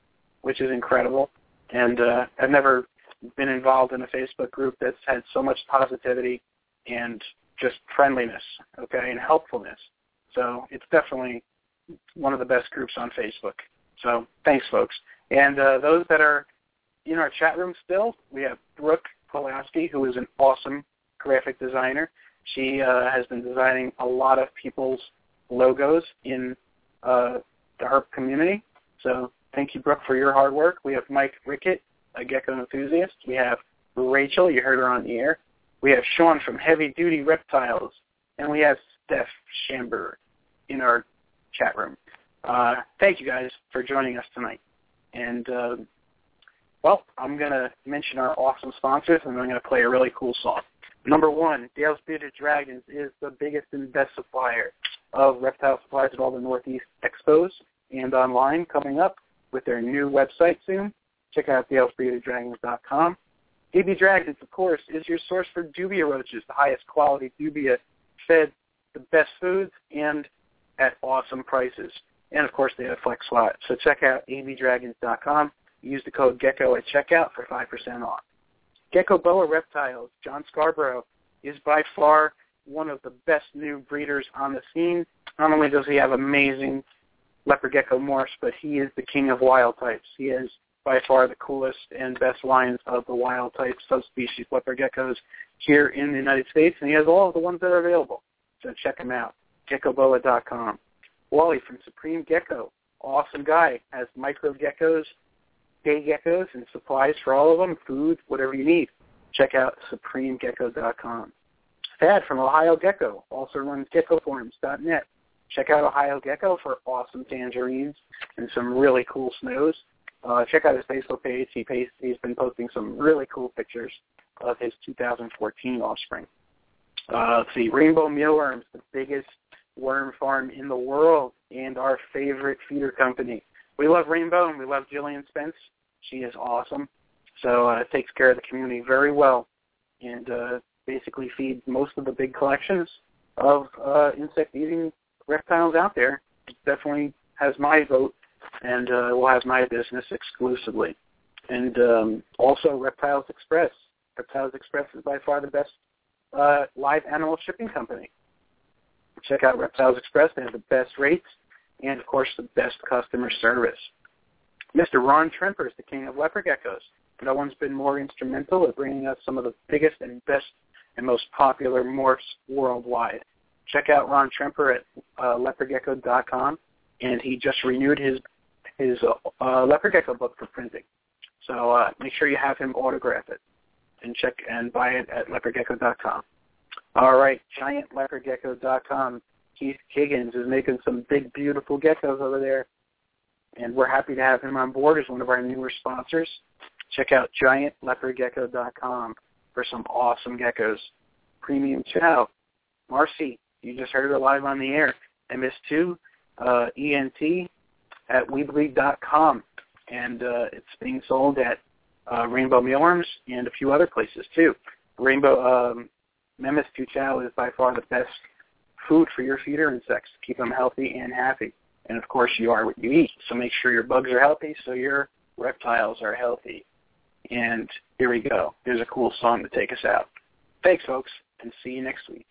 which is incredible. And uh, I've never been involved in a Facebook group that's had so much positivity and just friendliness, okay, and helpfulness. So it's definitely one of the best groups on Facebook. So thanks, folks. And uh, those that are in our chat room still, we have Brooke Pulaski, who is an awesome graphic designer. She uh, has been designing a lot of people's logos in uh, the herp community. So Thank you, Brooke, for your hard work. We have Mike Rickett, a gecko enthusiast. We have Rachel, you heard her on the air. We have Sean from Heavy Duty Reptiles. And we have Steph Chamber in our chat room. Uh, thank you guys for joining us tonight. And, uh, well, I'm going to mention our awesome sponsors, and I'm going to play a really cool song. Number one, Dale's Bearded Dragons is the biggest and best supplier of reptile supplies at all the Northeast expos and online coming up with their new website soon. Check out dalesbeardeddragons.com. AB Dragons, of course, is your source for dubia roaches, the highest quality dubia, fed the best foods and at awesome prices. And of course, they have FlexWatt. So check out abdragons.com. Use the code GECKO at checkout for 5% off. Gecko Boa Reptiles, John Scarborough, is by far one of the best new breeders on the scene. Not only does he have amazing leopard gecko morphs, but he is the king of wild types. He is by far the coolest and best lines of the wild type subspecies leopard geckos here in the United States, and he has all of the ones that are available. So check him out, geckoboa.com. Wally from Supreme Gecko, awesome guy, has micro geckos, day geckos, and supplies for all of them, food, whatever you need. Check out supremegecko.com. Thad from Ohio Gecko also runs geckoforums.net. Check out Ohio Gecko for awesome tangerines and some really cool snows. Uh, check out his Facebook page. He pays, he's been posting some really cool pictures of his 2014 offspring. Uh, let's see, Rainbow Mealworms, the biggest worm farm in the world and our favorite feeder company. We love Rainbow and we love Jillian Spence. She is awesome. So uh, takes care of the community very well and uh, basically feeds most of the big collections of uh, insect-eating reptiles out there definitely has my vote and uh, will have my business exclusively. And um, also Reptiles Express. Reptiles Express is by far the best uh, live animal shipping company. Check out Reptiles Express. They have the best rates and, of course, the best customer service. Mr. Ron Tremper is the king of leopard geckos. No one's been more instrumental at bringing us some of the biggest and best and most popular morphs worldwide. Check out Ron Tremper at uh, leopardgecko.com, and he just renewed his his uh, leopard gecko book for printing. So uh, make sure you have him autograph it and check and buy it at leopardgecko.com. All right, giantleopardgecko.com. Keith Higgins is making some big, beautiful geckos over there, and we're happy to have him on board as one of our newer sponsors. Check out giantleopardgecko.com for some awesome geckos. Premium Chow. Marcy, you just heard it live on the air. MS2 uh, ENT at Weebly.com, and uh, it's being sold at uh, Rainbow Mealworms and a few other places too. Rainbow um, MS2 Chow is by far the best food for your feeder insects to keep them healthy and happy. And of course, you are what you eat. So make sure your bugs are healthy, so your reptiles are healthy. And here we go. Here's a cool song to take us out. Thanks, folks, and see you next week.